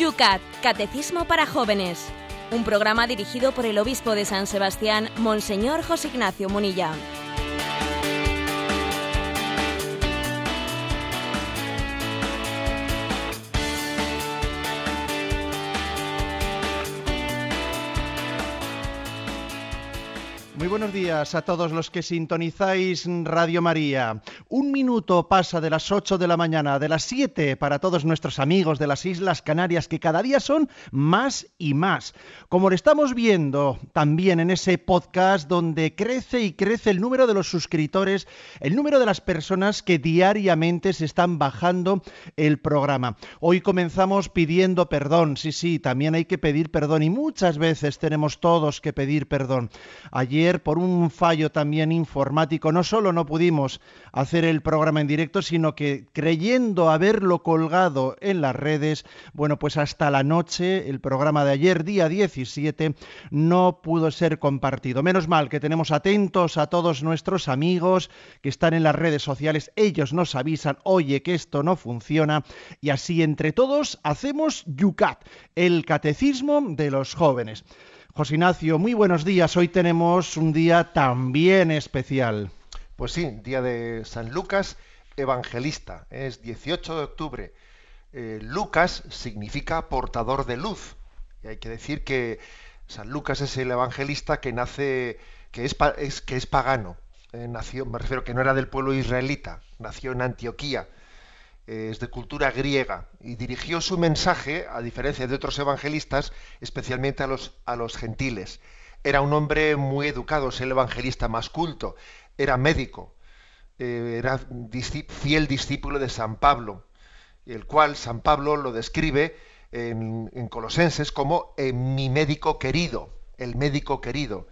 Yucat, Catecismo para Jóvenes. Un programa dirigido por el obispo de San Sebastián, Monseñor José Ignacio Munilla. Muy buenos días a todos los que sintonizáis Radio María. Un minuto pasa de las 8 de la mañana, de las 7 para todos nuestros amigos de las Islas Canarias, que cada día son más y más. Como lo estamos viendo también en ese podcast donde crece y crece el número de los suscriptores, el número de las personas que diariamente se están bajando el programa. Hoy comenzamos pidiendo perdón, sí, sí, también hay que pedir perdón y muchas veces tenemos todos que pedir perdón. Ayer por un fallo también informático, no solo no pudimos hacer el programa en directo, sino que creyendo haberlo colgado en las redes, bueno, pues hasta la noche, el programa de ayer, día 17, no pudo ser compartido. Menos mal que tenemos atentos a todos nuestros amigos que están en las redes sociales, ellos nos avisan, oye, que esto no funciona, y así entre todos hacemos Yucat, el catecismo de los jóvenes. José Ignacio, muy buenos días. Hoy tenemos un día también especial. Pues sí, día de San Lucas Evangelista. Es 18 de octubre. Eh, Lucas significa portador de luz. Y hay que decir que San Lucas es el evangelista que nace, que es, que es pagano. Eh, nació, me refiero que no era del pueblo israelita, nació en Antioquía es de cultura griega y dirigió su mensaje, a diferencia de otros evangelistas, especialmente a los, a los gentiles. Era un hombre muy educado, es el evangelista más culto, era médico, eh, era fiel discípulo de San Pablo, el cual San Pablo lo describe en, en Colosenses como eh, mi médico querido, el médico querido.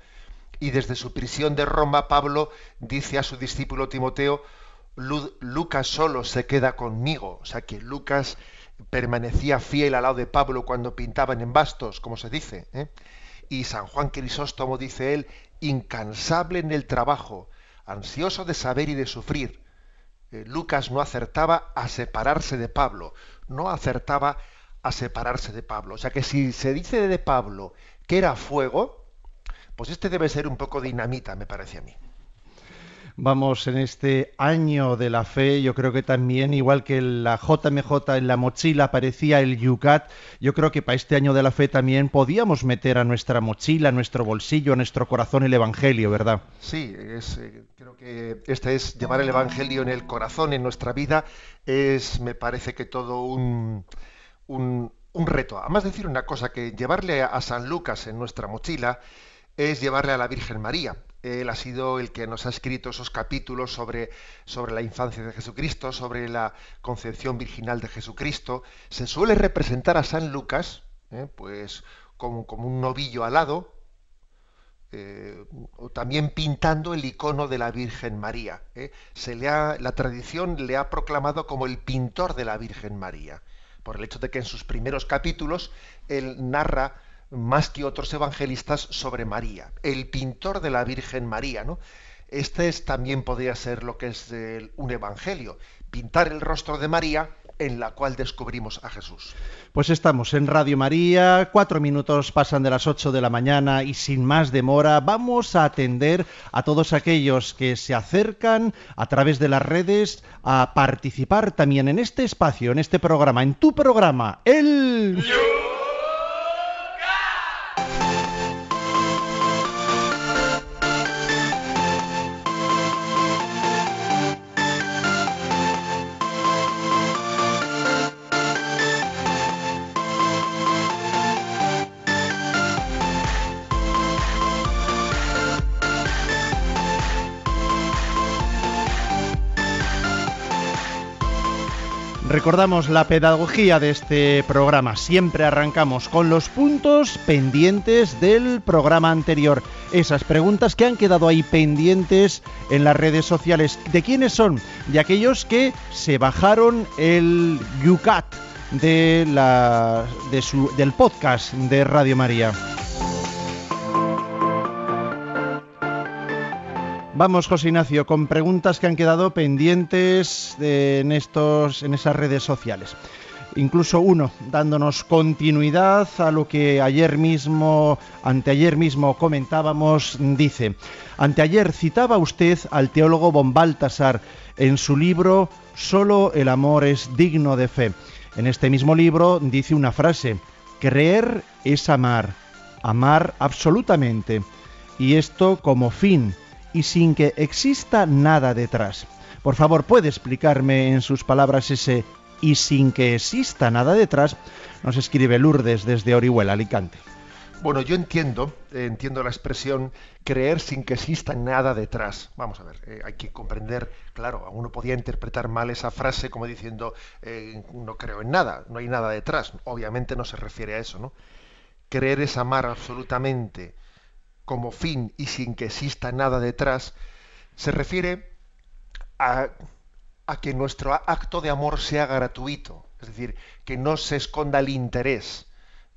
Y desde su prisión de Roma, Pablo dice a su discípulo Timoteo, Lucas solo se queda conmigo. O sea que Lucas permanecía fiel al lado de Pablo cuando pintaban en bastos, como se dice. ¿eh? Y San Juan Crisóstomo dice él, incansable en el trabajo, ansioso de saber y de sufrir. Eh, Lucas no acertaba a separarse de Pablo, no acertaba a separarse de Pablo. O sea que si se dice de Pablo que era fuego, pues este debe ser un poco dinamita, me parece a mí vamos en este año de la fe, yo creo que también, igual que la JMJ en la mochila aparecía el Yucat, yo creo que para este año de la fe también podíamos meter a nuestra mochila, a nuestro bolsillo, a nuestro corazón el Evangelio, ¿verdad? Sí, es, eh, creo que este es llevar el Evangelio en el corazón, en nuestra vida, es, me parece que todo un, un, un reto. Además decir una cosa, que llevarle a San Lucas en nuestra mochila es llevarle a la Virgen María él ha sido el que nos ha escrito esos capítulos sobre, sobre la infancia de Jesucristo, sobre la concepción virginal de Jesucristo. Se suele representar a San Lucas, ¿eh? pues como, como, un novillo alado, eh, o también pintando el icono de la Virgen María. ¿eh? Se le ha, la tradición le ha proclamado como el pintor de la Virgen María, por el hecho de que en sus primeros capítulos él narra más que otros evangelistas sobre María, el pintor de la Virgen María, ¿no? Este es, también podría ser lo que es un evangelio, pintar el rostro de María en la cual descubrimos a Jesús. Pues estamos en Radio María, cuatro minutos pasan de las ocho de la mañana y sin más demora vamos a atender a todos aquellos que se acercan a través de las redes a participar también en este espacio, en este programa, en tu programa, el... Recordamos la pedagogía de este programa. Siempre arrancamos con los puntos pendientes del programa anterior. Esas preguntas que han quedado ahí pendientes en las redes sociales. ¿De quiénes son? De aquellos que se bajaron el Yucat de la, de su, del podcast de Radio María. Vamos, José Ignacio, con preguntas que han quedado pendientes en, esas redes sociales. incluso uno, dándonos continuidad a lo que ayer mismo, anteayer mismo comentábamos, dice, anteayer citaba usted al teólogo von Baltasar en su libro Solo el amor es digno de fe. En este mismo libro dice una frase, creer es amar, amar absolutamente, y esto como fin y sin que exista nada detrás. Por favor, ¿puede explicarme en sus palabras ese y sin que exista nada detrás, nos escribe Lourdes desde Orihuela, Alicante. Bueno, yo entiendo, entiendo la expresión creer sin que exista nada detrás. Vamos a ver, eh, hay que comprender, claro, uno podía interpretar mal esa frase como diciendo eh, no creo en nada, no hay nada detrás. Obviamente no se refiere a eso, ¿no? Creer es amar absolutamente como fin y sin que exista nada detrás, se refiere a a que nuestro acto de amor sea gratuito, es decir, que no se esconda el interés.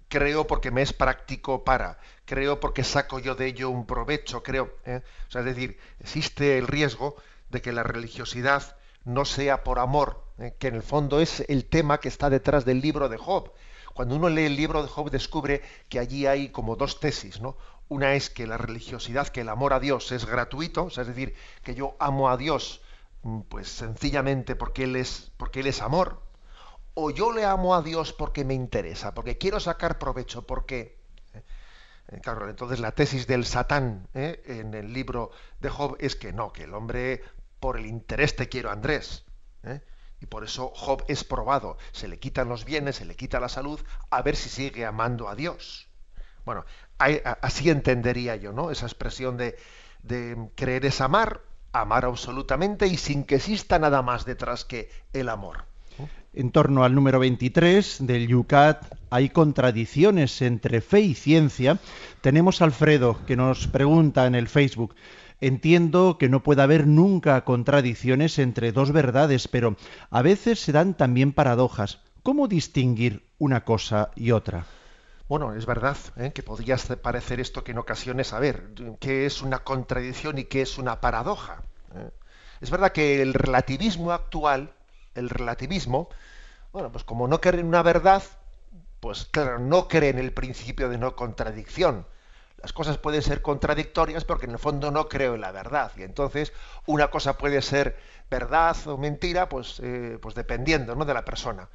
Creo porque me es práctico para, creo porque saco yo de ello un provecho, creo. ¿eh? O sea, es decir, existe el riesgo de que la religiosidad no sea por amor, ¿eh? que en el fondo es el tema que está detrás del libro de Job. Cuando uno lee el libro de Job descubre que allí hay como dos tesis, ¿no? Una es que la religiosidad, que el amor a Dios es gratuito, o sea, es decir, que yo amo a Dios Mm, pues sencillamente porque él es porque él es amor o yo le amo a Dios porque me interesa porque quiero sacar provecho porque ¿eh? Eh, claro entonces la tesis del satán ¿eh? en el libro de Job es que no que el hombre por el interés te quiero Andrés y por eso Job es probado se le quitan los bienes se le quita la salud a ver si sigue amando a Dios bueno así entendería yo no esa expresión de, de creer es amar amar absolutamente y sin que exista nada más detrás que el amor. En torno al número 23 del Yucat hay contradicciones entre fe y ciencia. Tenemos a Alfredo que nos pregunta en el Facebook. Entiendo que no puede haber nunca contradicciones entre dos verdades, pero a veces se dan también paradojas. ¿Cómo distinguir una cosa y otra? Bueno, es verdad ¿eh? que podría parecer esto que en ocasiones saber qué es una contradicción y qué es una paradoja. ¿eh? Es verdad que el relativismo actual, el relativismo, bueno, pues como no cree en una verdad, pues claro, no cree en el principio de no contradicción. Las cosas pueden ser contradictorias porque en el fondo no creo en la verdad. Y entonces una cosa puede ser verdad o mentira, pues, eh, pues dependiendo ¿no? de la persona.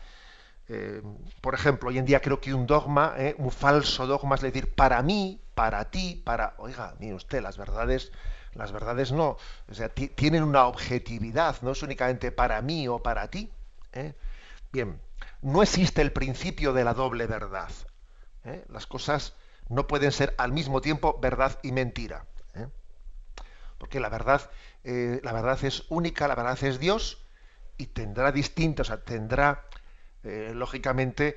Eh, por ejemplo, hoy en día creo que un dogma, eh, un falso dogma, es decir, para mí, para ti, para, oiga, mire usted, las verdades, las verdades no, o sea, tienen una objetividad, no es únicamente para mí o para ti. ¿eh? Bien, no existe el principio de la doble verdad. Las cosas no pueden ser al mismo tiempo verdad y mentira, porque la verdad, la verdad es única, la verdad es Dios y tendrá distintos, o sea, tendrá eh, lógicamente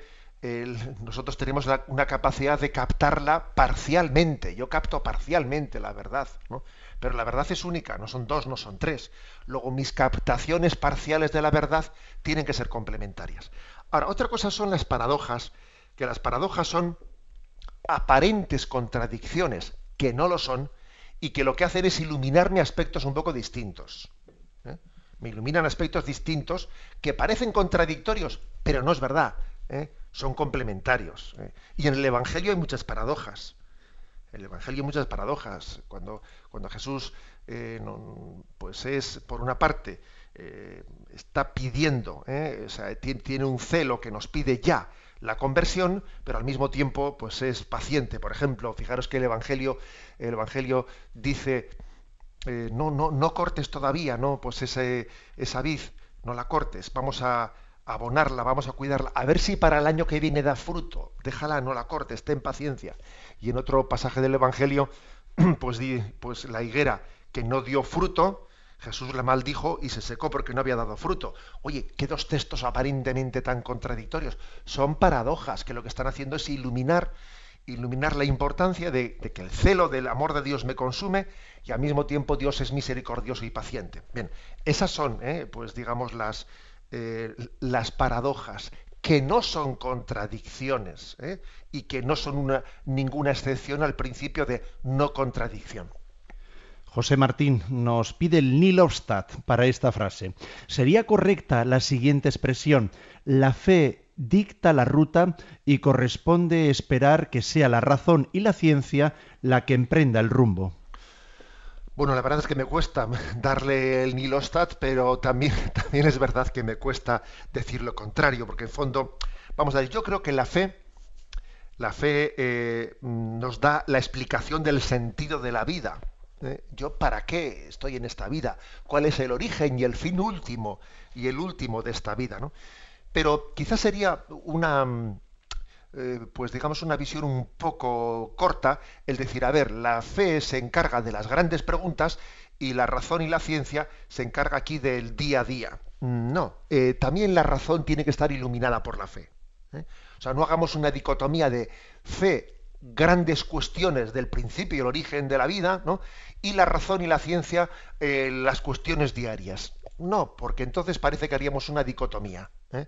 nosotros tenemos una capacidad de captarla parcialmente. Yo capto parcialmente la verdad, pero la verdad es única, no son dos, no son tres. Luego mis captaciones parciales de la verdad tienen que ser complementarias. Ahora, otra cosa son las paradojas, que las paradojas son aparentes contradicciones, que no lo son, y que lo que hacen es iluminarme aspectos un poco distintos. Me iluminan aspectos distintos que parecen contradictorios, pero no es verdad, ¿eh? son complementarios. ¿eh? Y en el Evangelio hay muchas paradojas. En el Evangelio hay muchas paradojas. Cuando, cuando Jesús eh, pues es, por una parte, está pidiendo, o sea, tiene, un celo que nos pide ya la conversión, pero al mismo tiempo pues es paciente. Por ejemplo, fijaros que el Evangelio, el Evangelio dice, no, no, no cortes todavía, no, pues ese, esa vid, no la cortes, vamos a, abonarla, vamos a cuidarla, a ver si para el año que viene da fruto. Déjala, no la cortes, ten paciencia. Y en otro pasaje del Evangelio, pues, pues la higuera que no dio fruto, Jesús la maldijo y se secó porque no había dado fruto. Oye, qué dos textos aparentemente tan contradictorios. Son paradojas que lo que están haciendo es iluminar, iluminar la importancia de, que el celo del amor de Dios me consume y al mismo tiempo Dios es misericordioso y paciente. Bien, esas son, eh, pues digamos, las, eh, las paradojas, que no son contradicciones ¿eh? y que no son una, ninguna excepción al principio de no contradicción. José Martín nos pide el Nilofstadt para esta frase. ¿Sería correcta la siguiente expresión? La fe dicta la ruta y corresponde esperar que sea la razón y la ciencia la que emprenda el rumbo. Bueno, la verdad es que me cuesta darle el Nilostat, pero también, también es verdad que me cuesta decir lo contrario, porque en fondo, vamos a ver, yo creo que la fe, la fe eh, nos da la explicación del sentido de la vida. ¿Eh? Yo para qué estoy en esta vida, cuál es el origen y el fin último y el último de esta vida, ¿no? Pero quizás sería una, eh, pues digamos una visión un poco corta el decir, a ver, la fe se encarga de las grandes preguntas y la razón y la ciencia se encarga aquí del día a día. No, eh, también la razón tiene que estar iluminada por la fe. O sea, no hagamos una dicotomía de fe grandes cuestiones del principio y el origen de la vida, ¿no? y la razón y la ciencia eh, las cuestiones diarias. No, porque entonces parece que haríamos una dicotomía. ¿eh?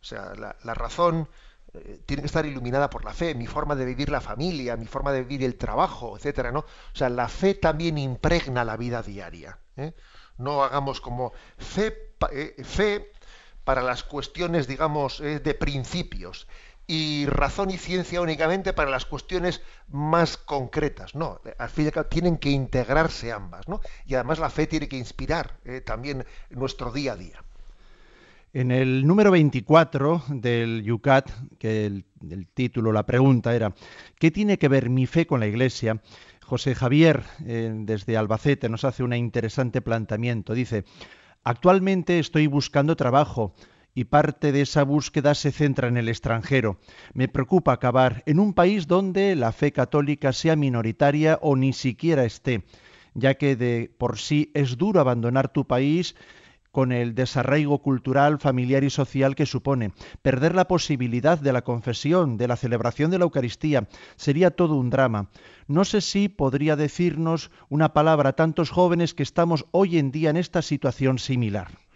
O sea, la, razón eh, tiene que estar iluminada por la fe, mi forma de vivir la familia, mi forma de vivir el trabajo, etcétera, ¿no? O sea, la fe también impregna la vida diaria. No hagamos como fe, fe para las cuestiones, digamos, de principios y razón y ciencia únicamente para las cuestiones más concretas. No, al fin y al cabo tienen que integrarse ambas, ¿no? Y además la fe tiene que inspirar eh, también nuestro día a día. En el número 24 del Yucat, que el, título, la pregunta era, ¿qué tiene que ver mi fe con la Iglesia? José Javier, eh, desde Albacete, nos hace un interesante planteamiento. Dice, actualmente estoy buscando trabajo y parte de esa búsqueda se centra en el extranjero. Me preocupa acabar en un país donde la fe católica sea minoritaria o ni siquiera esté, ya que de por sí es duro abandonar tu país con el desarraigo cultural, familiar y social que supone. Perder la posibilidad de la confesión, de la celebración de la Eucaristía, sería todo un drama. No sé si podría decirnos una palabra a tantos jóvenes que estamos hoy en día en esta situación similar.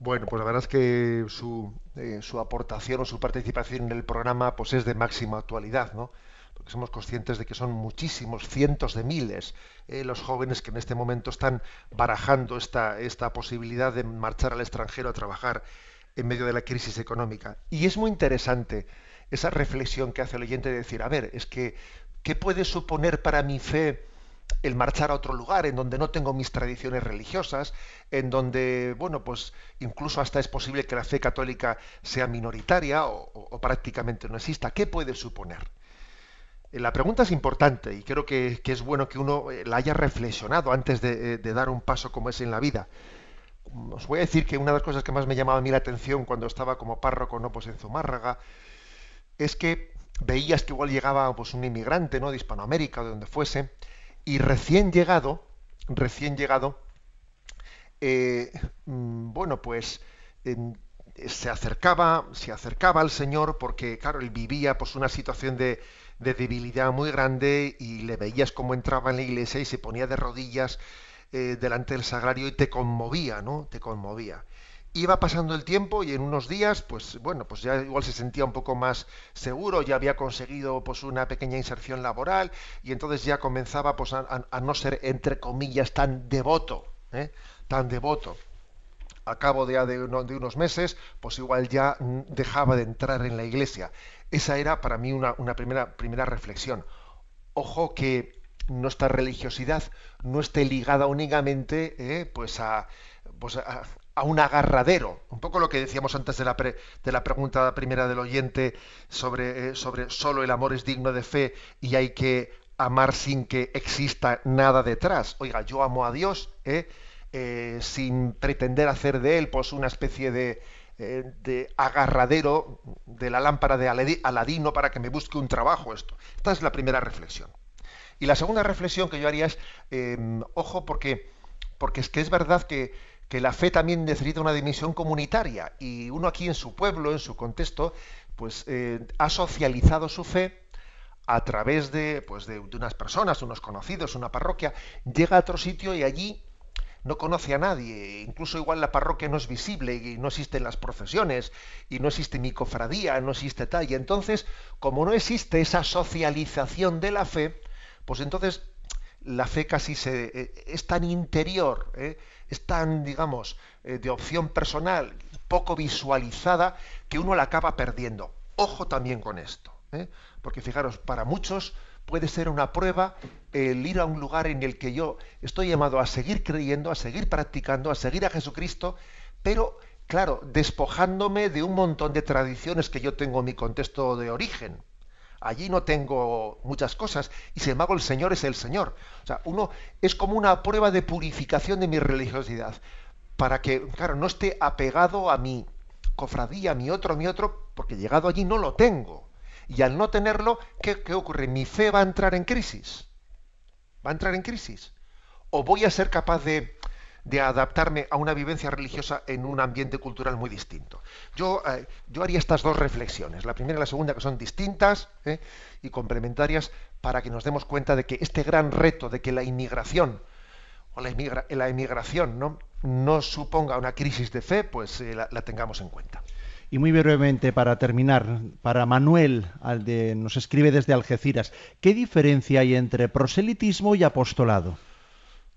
Bueno, pues la verdad es que su, eh, su aportación o su participación en el programa pues es de máxima actualidad, ¿no? Porque somos conscientes de que son muchísimos, cientos de miles, eh, los jóvenes que en este momento están barajando esta, esta posibilidad de marchar al extranjero a trabajar en medio de la crisis económica. Y es muy interesante esa reflexión que hace el oyente de decir, a ver, es que, ¿qué puede suponer para mi fe? El marchar a otro lugar en donde no tengo mis tradiciones religiosas, en donde, bueno, pues incluso hasta es posible que la fe católica sea minoritaria o, prácticamente no exista. ¿Qué puede suponer? Eh, la pregunta es importante y creo que, es bueno que uno eh, la haya reflexionado antes de, eh, dar un paso como es en la vida. Os voy a decir que una de las cosas que más me llamaba a mí la atención cuando estaba como párroco no pues en Zumárraga es que veías que igual llegaba pues un inmigrante no de Hispanoamérica de donde fuese y recién llegado, recién llegado, eh, mm, bueno, pues se acercaba, se acercaba al Señor porque, claro, él vivía pues una situación de, debilidad muy grande y le veías cómo entraba en la iglesia y se ponía de rodillas eh, delante del sagrario y te conmovía, ¿no? Te conmovía iba pasando el tiempo y en unos días, pues bueno, pues ya igual se sentía un poco más seguro, ya había conseguido pues una pequeña inserción laboral y entonces ya comenzaba pues a, no ser entre comillas tan devoto, ¿eh? tan devoto. A cabo de, de, unos meses, pues igual ya dejaba de entrar en la iglesia. Esa era para mí una, primera, primera reflexión. Ojo que nuestra religiosidad no esté ligada únicamente ¿eh? pues a, pues a, a un agarradero. Un poco lo que decíamos antes de la, de la pregunta primera del oyente sobre, eh, sobre solo el amor es digno de fe y hay que amar sin que exista nada detrás. Oiga, yo amo a Dios ¿eh? Eh, sin pretender hacer de él pues una especie de, de agarradero de la lámpara de Aladino para que me busque un trabajo. Esto. Esta es la primera reflexión. Y la segunda reflexión que yo haría es, ojo, porque, porque es que es verdad que que la fe también necesita una dimensión comunitaria y uno aquí en su pueblo, en su contexto, pues eh, ha socializado su fe a través de, pues de, unas personas, unos conocidos, una parroquia, llega a otro sitio y allí no conoce a nadie, incluso igual la parroquia no es visible y no existen las procesiones y no existe mi cofradía, no existe tal, y entonces, como no existe esa socialización de la fe, pues entonces la fe casi se, eh, es tan interior, ¿eh? Es tan, digamos, eh, de opción personal, poco visualizada, que uno la acaba perdiendo. Ojo también con esto, porque fijaros, para muchos puede ser una prueba el ir a un lugar en el que yo estoy llamado a seguir creyendo, a seguir practicando, a seguir a Jesucristo, pero claro, despojándome de un montón de tradiciones que yo tengo en mi contexto de origen. Allí no tengo muchas cosas y sin embargo el Señor es el Señor. O sea, uno es como una prueba de purificación de mi religiosidad para que, claro, no esté apegado a mi cofradía, a mi otro, a mi otro, porque llegado allí no lo tengo. Y al no tenerlo, ¿qué, ¿qué ocurre? Mi fe va a entrar en crisis. Va a entrar en crisis. O voy a ser capaz de, de adaptarme a una vivencia religiosa en un ambiente cultural muy distinto. Yo, eh, yo haría estas dos reflexiones, la primera y la segunda, que son distintas eh, y complementarias, para que nos demos cuenta de que este gran reto de que la inmigración o la, la emigración ¿no? no suponga una crisis de fe, pues eh, la, tengamos en cuenta. Y muy brevemente, para terminar, para Manuel, al de, nos escribe desde Algeciras, ¿qué diferencia hay entre proselitismo y apostolado?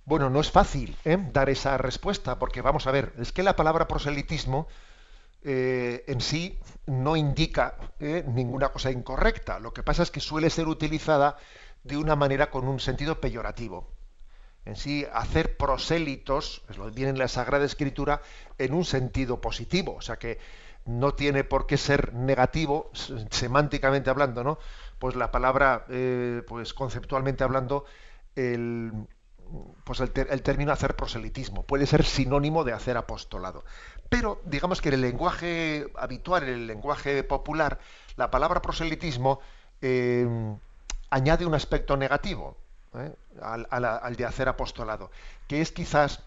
Bueno, no es fácil ¿eh? dar esa respuesta, porque vamos a ver, es que la palabra proselitismo eh, en sí no indica ¿eh? ninguna cosa incorrecta. Lo que pasa es que suele ser utilizada de una manera con un sentido peyorativo. En sí, hacer prosélitos, viene en la Sagrada Escritura, en un sentido positivo. O sea que no tiene por qué ser negativo, semánticamente hablando, ¿no? Pues la palabra, pues conceptualmente hablando, el, pues el, término hacer proselitismo, puede ser sinónimo de hacer apostolado. Pero digamos que en el lenguaje habitual, en el lenguaje popular, la palabra proselitismo eh, añade un aspecto negativo ¿eh? al, de hacer apostolado, que es quizás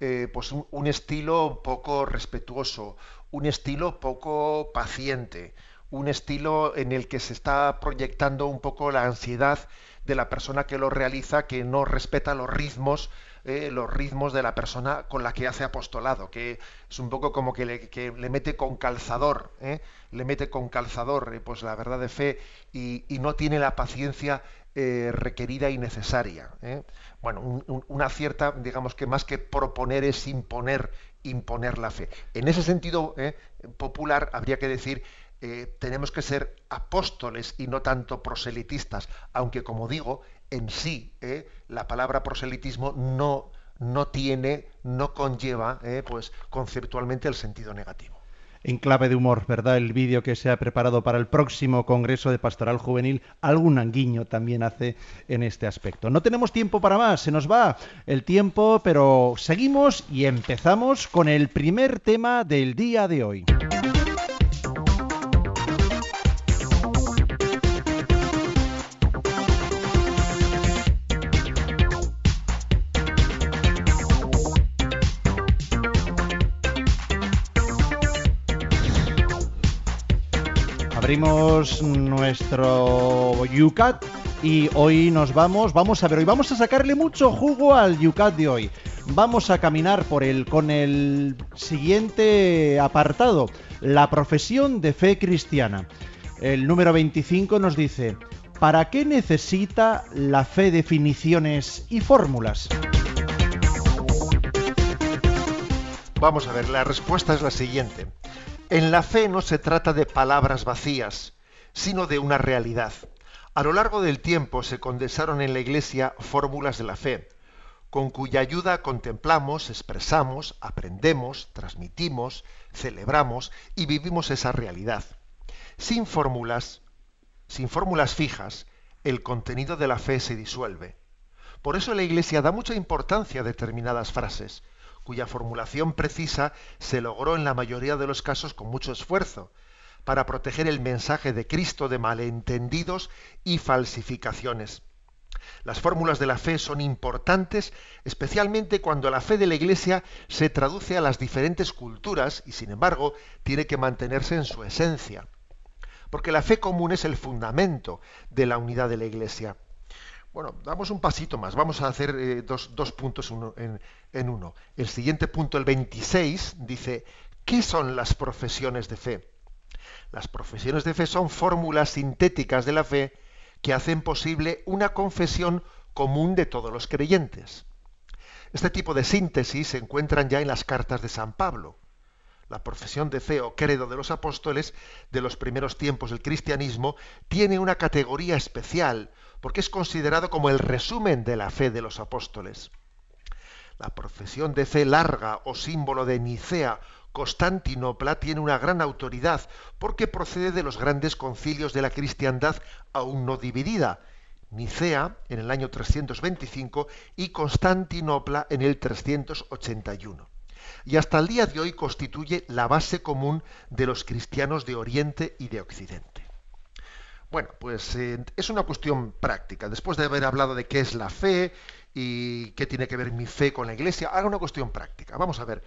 eh, pues un, estilo poco respetuoso, un estilo poco paciente, un estilo en el que se está proyectando un poco la ansiedad de la persona que lo realiza, que no respeta los ritmos, eh, los ritmos de la persona con la que hace apostolado, que es un poco como que le, mete con calzador, eh, le mete con calzador eh, pues la verdad de fe y, no tiene la paciencia requerida y necesaria. Bueno, una cierta, digamos que más que proponer es imponer, imponer la fe. En ese sentido popular habría que decir eh, tenemos que ser apóstoles y no tanto proselitistas, aunque como digo, en sí eh, la palabra proselitismo no, no tiene, no conlleva eh, pues conceptualmente el sentido negativo. En clave de humor, ¿verdad? El vídeo que se ha preparado para el próximo Congreso de Pastoral Juvenil, algún anguiño también hace en este aspecto. No tenemos tiempo para más, se nos va el tiempo, pero seguimos y empezamos con el primer tema del día de hoy. Abrimos nuestro Yucat y hoy nos vamos, vamos a ver, hoy vamos a sacarle mucho jugo al Yucat de hoy. Vamos a caminar por el con el siguiente apartado, la profesión de fe cristiana. El número 25 nos dice, ¿para qué necesita la fe definiciones y fórmulas? Vamos a ver, la respuesta es la siguiente. En la fe no se trata de palabras vacías, sino de una realidad. A lo largo del tiempo se condensaron en la Iglesia fórmulas de la fe, con cuya ayuda contemplamos, expresamos, aprendemos, transmitimos, celebramos y vivimos esa realidad. Sin fórmulas, sin fórmulas fijas, el contenido de la fe se disuelve. Por eso la Iglesia da mucha importancia a determinadas frases, cuya formulación precisa se logró en la mayoría de los casos con mucho esfuerzo, para proteger el mensaje de Cristo de malentendidos y falsificaciones. Las fórmulas de la fe son importantes, especialmente cuando la fe de la Iglesia se traduce a las diferentes culturas y, sin embargo, tiene que mantenerse en su esencia. Porque la fe común es el fundamento de la unidad de la Iglesia. Bueno, damos un pasito más. Vamos a hacer eh, dos, puntos en, uno. El siguiente punto, el 26, dice, ¿qué son las profesiones de fe? Las profesiones de fe son fórmulas sintéticas de la fe que hacen posible una confesión común de todos los creyentes. Este tipo de síntesis se encuentran ya en las cartas de San Pablo. La profesión de fe o credo de los apóstoles de los primeros tiempos del cristianismo tiene una categoría especial porque es considerado como el resumen de la fe de los apóstoles. La profesión de fe larga o símbolo de Nicea, Constantinopla, tiene una gran autoridad porque procede de los grandes concilios de la cristiandad aún no dividida, Nicea en el año 325 y Constantinopla en el 381. Y hasta el día de hoy constituye la base común de los cristianos de Oriente y de Occidente. Bueno, pues eh, es una cuestión práctica. Después de haber hablado de qué es la fe y qué tiene que ver mi fe con la Iglesia, haga una cuestión práctica. Vamos a ver,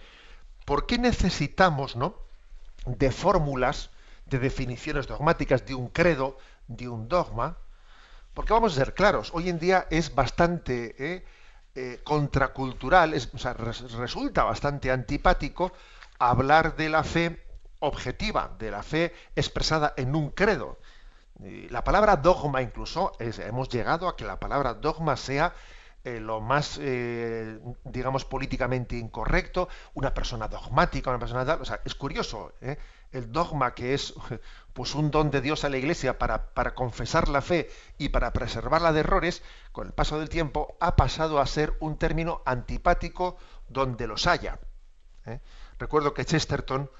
¿por qué necesitamos, ¿no? de fórmulas, de definiciones dogmáticas, de un credo, de un dogma, porque vamos a ser claros, hoy en día es bastante eh, eh, contracultural, o sea, resulta bastante antipático hablar de la fe objetiva, de la fe expresada en un credo. La palabra dogma incluso, hemos llegado a que la palabra dogma sea eh, lo más, digamos, políticamente incorrecto, una persona dogmática, una persona. O sea, es curioso, el dogma que es pues un don de Dios a la Iglesia para, para, confesar la fe y para preservarla de errores, con el paso del tiempo ha pasado a ser un término antipático donde los haya. ¿eh? Recuerdo que Chesterton,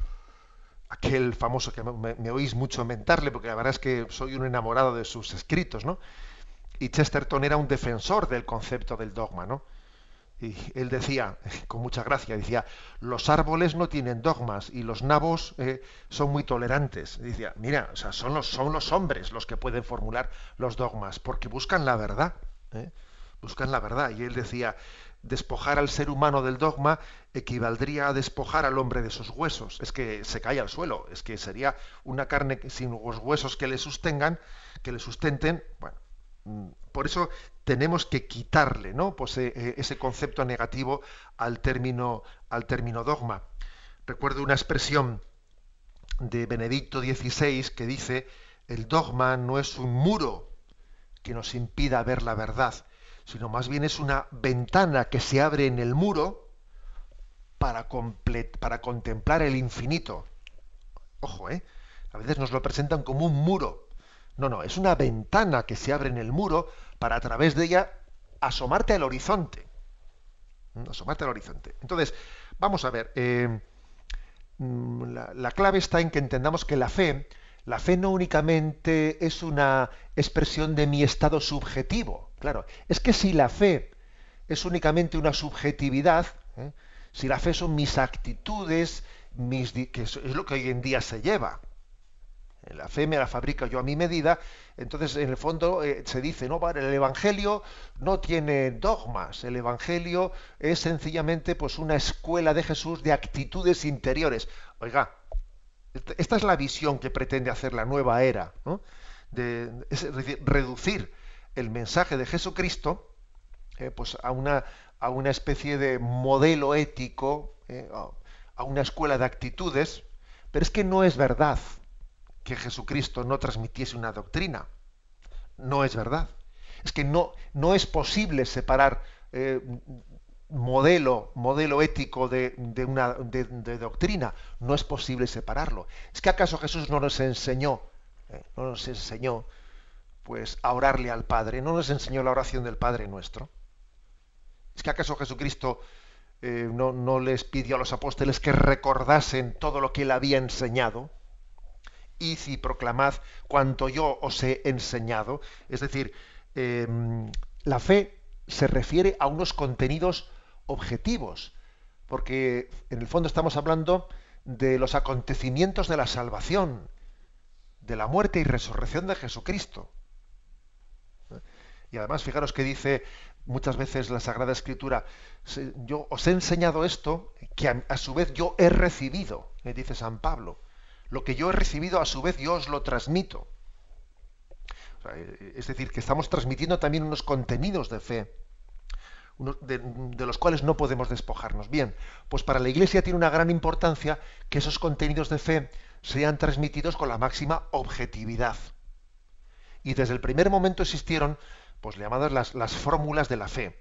aquel famoso que me, oís mucho mentarle, porque la verdad es que soy un enamorado de sus escritos, ¿no? Y Chesterton era un defensor del concepto del dogma, ¿no? Y él decía, con mucha gracia, decía, los árboles no tienen dogmas y los nabos eh, son muy tolerantes. decía, mira, o sea, son los, son los hombres los que pueden formular los dogmas, porque buscan la verdad. ¿eh? Buscan la verdad. Y él decía, despojar al ser humano del dogma equivaldría a despojar al hombre de sus huesos. Es que se cae al suelo, es que sería una carne sin los huesos que le sostengan, que le sustenten. Bueno, mm, por eso tenemos que quitarle ¿no? pues, eh, eh, ese concepto negativo al término, al término dogma. Recuerdo una expresión de Benedicto XVI que dice, el dogma no es un muro que nos impida ver la verdad, sino más bien es una ventana que se abre en el muro para, para contemplar el infinito. Ojo, ¿eh? A veces nos lo presentan como un muro. No, no, es una ventana que se abre en el muro para a través de ella asomarte al horizonte. ¿Mm? Asomarte al horizonte. Entonces, vamos a ver, eh, mm, la, clave está en que entendamos que la fe, la fe no únicamente es una expresión de mi estado subjetivo. Claro, es que si la fe es únicamente una subjetividad, ¿eh? si la fe son mis actitudes, mis, que es lo que hoy en día se lleva, la fe me la fabrica yo a mi medida, entonces en el fondo eh, se dice, no, el Evangelio no tiene dogmas, el Evangelio es sencillamente pues una escuela de Jesús de actitudes interiores. Oiga, esta es la visión que pretende hacer la nueva era, de, es decir, reducir el mensaje de Jesucristo eh, pues a una, a una especie de modelo ético, eh, a una escuela de actitudes, pero es que no es verdad que Jesucristo no transmitiese una doctrina. No es verdad. Es que no, no es posible separar eh, modelo, modelo ético de, una de, doctrina. No es posible separarlo. ¿Es que acaso Jesús no nos enseñó, no nos enseñó, pues, a orarle al Padre? ¿No nos enseñó la oración del Padre nuestro? ¿Es que acaso Jesucristo eh, no, no les pidió a los apóstoles que recordasen todo lo que él había enseñado? id y proclamad cuanto yo os he enseñado. Es decir, em, la fe se refiere a unos contenidos objetivos, porque en el fondo estamos hablando de los acontecimientos de la salvación, de la muerte y resurrección de Jesucristo. Y además, fijaros que dice muchas veces la Sagrada Escritura, yo os he enseñado esto que a, su vez yo he recibido, dice San Pablo. Lo que yo he recibido, a su vez, yo os lo transmito. es decir, que estamos transmitiendo también unos contenidos de fe, de, los cuales no podemos despojarnos. Bien, pues para la Iglesia tiene una gran importancia que esos contenidos de fe sean transmitidos con la máxima objetividad. Y desde el primer momento existieron pues llamadas las, las fórmulas de la fe.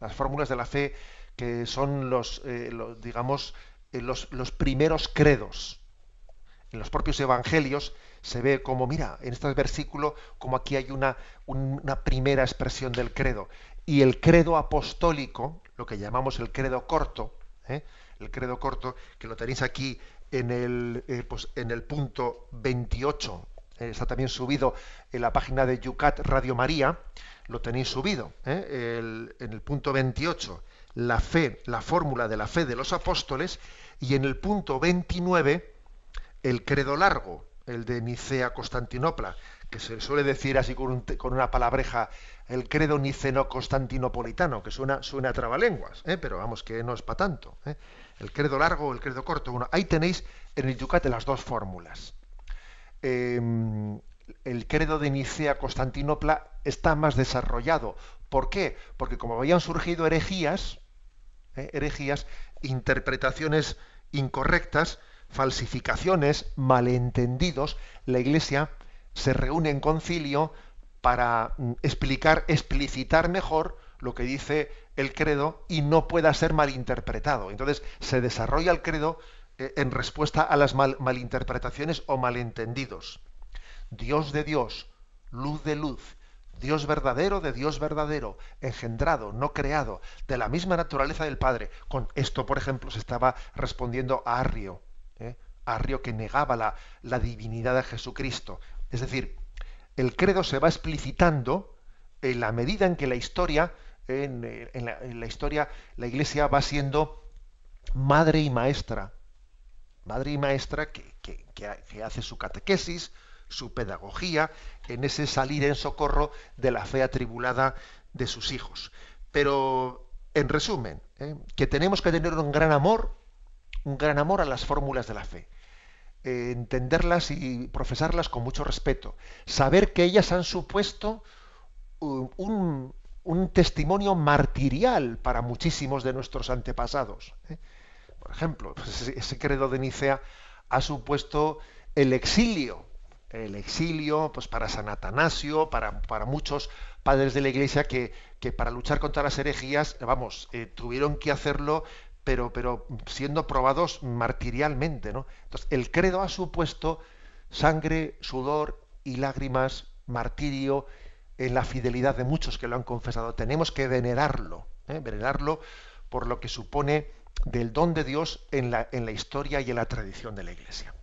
Las fórmulas de la fe que son los, eh, digamos, eh, los, los, primeros credos. En los propios evangelios se ve como, mira, en este versículo, como aquí hay una, una primera expresión del credo. Y el credo apostólico, lo que llamamos el credo corto, ¿eh? el credo corto, que lo tenéis aquí en el, pues en el punto 28, está también subido en la página de Yucat Radio María, lo tenéis subido, en el punto 28 la fe, la fórmula de la fe de los apóstoles, y en el punto 29 el credo largo, el de Nicea-Constantinopla, que se suele decir así con, una palabreja, el credo niceno-constantinopolitano, que suena, suena a trabalenguas, ¿eh? pero vamos, que no es para tanto. ¿eh? El credo largo o el credo corto. Bueno, ahí tenéis en el Yucate las dos fórmulas. Em, el credo de Nicea-Constantinopla está más desarrollado. ¿Por qué? Porque como habían surgido herejías, ¿eh? herejías, interpretaciones incorrectas, falsificaciones, malentendidos, la Iglesia se reúne en concilio para mm, explicar, explicitar mejor lo que dice el credo y no pueda ser malinterpretado. Entonces se desarrolla el credo en respuesta a las malinterpretaciones o malentendidos. Dios de Dios, luz de luz, Dios verdadero de Dios verdadero, engendrado, no creado, de la misma naturaleza del Padre. Con esto, por ejemplo, se estaba respondiendo a Arrio, ¿eh? Arrio que negaba la, divinidad de Jesucristo. Es decir, el credo se va explicitando en la medida en que la historia, en, la, historia, la Iglesia va siendo madre y maestra, madre y maestra que, hace su catequesis, su pedagogía, en ese salir en socorro de la fe atribulada de sus hijos. Pero, en resumen, ¿eh? que tenemos que tener un gran amor, un gran amor a las fórmulas de la fe. Eh, entenderlas y profesarlas con mucho respeto. Saber que ellas han supuesto un, testimonio martirial para muchísimos de nuestros antepasados. ¿eh? Por ejemplo, pues ese credo de Nicea ha supuesto el exilio el exilio, pues para San Atanasio, para, para muchos padres de la Iglesia que, que, para luchar contra las herejías, vamos, eh, tuvieron que hacerlo, pero, pero siendo probados martirialmente, ¿no? Entonces, el credo ha supuesto sangre, sudor y lágrimas, martirio, en la fidelidad de muchos que lo han confesado. Tenemos que venerarlo, ¿eh? venerarlo por lo que supone del don de Dios en la, en la historia y en la tradición de la Iglesia.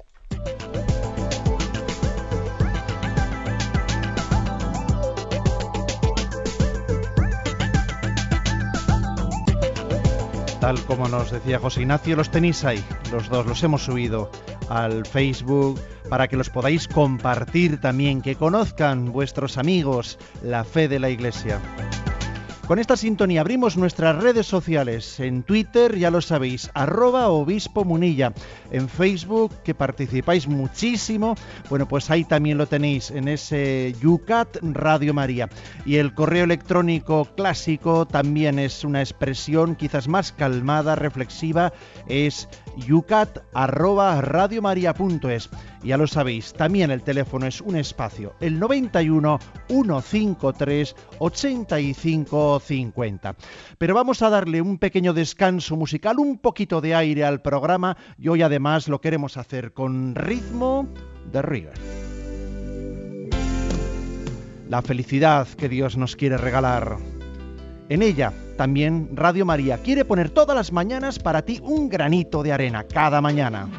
tal como nos decía José Ignacio, los tenéis ahí, los dos, los hemos subido al Facebook para que los podáis compartir también, que conozcan vuestros amigos la fe de la Iglesia. Con esta sintonía abrimos nuestras redes sociales. En Twitter, ya lo sabéis, arroba obispo munilla. En Facebook, que participáis muchísimo, bueno, pues ahí también lo tenéis en ese Yucat Radio María. Y el correo electrónico clásico también es una expresión quizás más calmada, reflexiva, es yucat arroba radiomaria.es. Ya lo sabéis, también el teléfono es un espacio, el 91 153 85 50. Pero vamos a darle un pequeño descanso musical, un poquito de aire al programa y hoy además lo queremos hacer con ritmo de River. La felicidad que Dios nos quiere regalar. En ella también Radio María quiere poner todas las mañanas para ti un granito de arena cada mañana.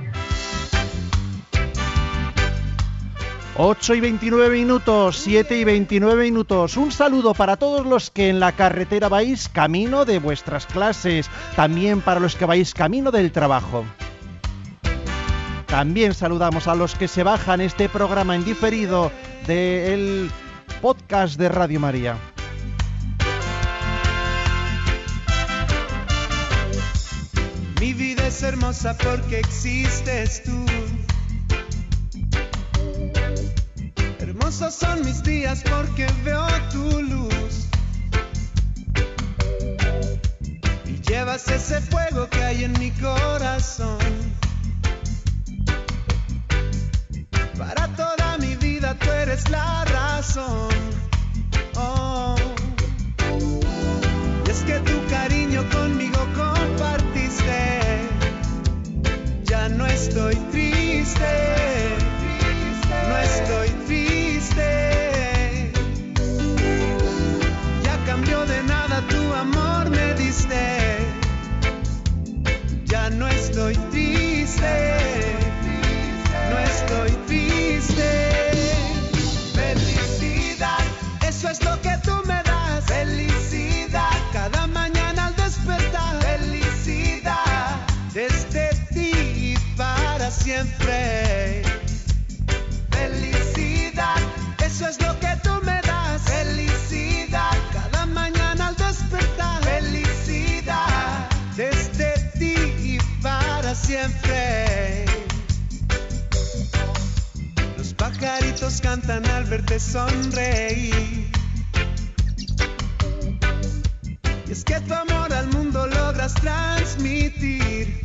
8 y 29 minutos, 7 y 29 minutos. Un saludo para todos los que en la carretera vais camino de vuestras clases, también para los que vais camino del trabajo. También saludamos a los que se bajan este programa en diferido del podcast de Radio María. Mi vida es hermosa porque existes tú. Hermosos son mis días porque veo tu luz. Y llevas ese fuego que hay en mi corazón. Para toda mi vida tú eres la razón. Oh. Y es que tu cariño conmigo estoy triste, no estoy triste. Ya cambió de nada tu amor me diste. Ya no estoy triste, es lo que tú me das. Felicidad, cada mañana al despertar. Felicidad, desde ti y para siempre. Los pajaritos cantan al verte sonreír. Y es que tu amor al mundo logras transmitir.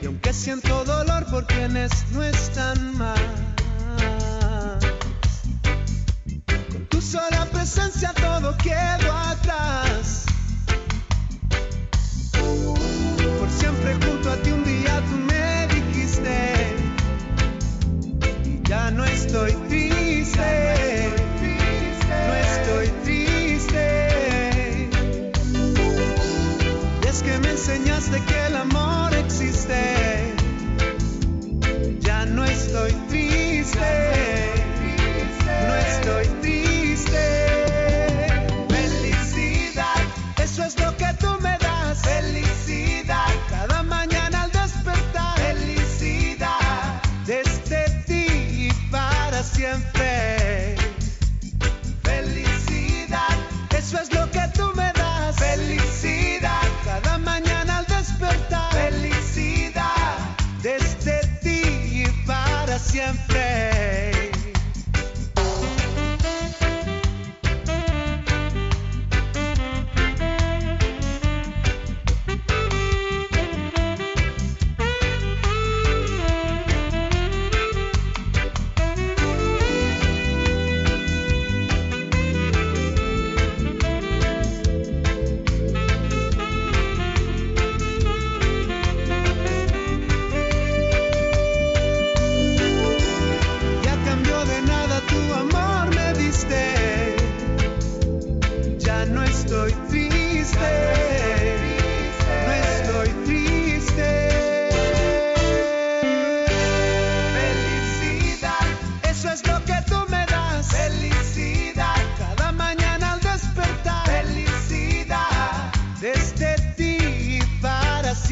Y aunque siento dolor por quienes no están más, sola presencia todo quedó atrás. Por siempre junto a ti un día tú me dijiste, y ya no estoy triste, no estoy triste. Y es que me enseñaste que el amor existe. Ya no estoy triste.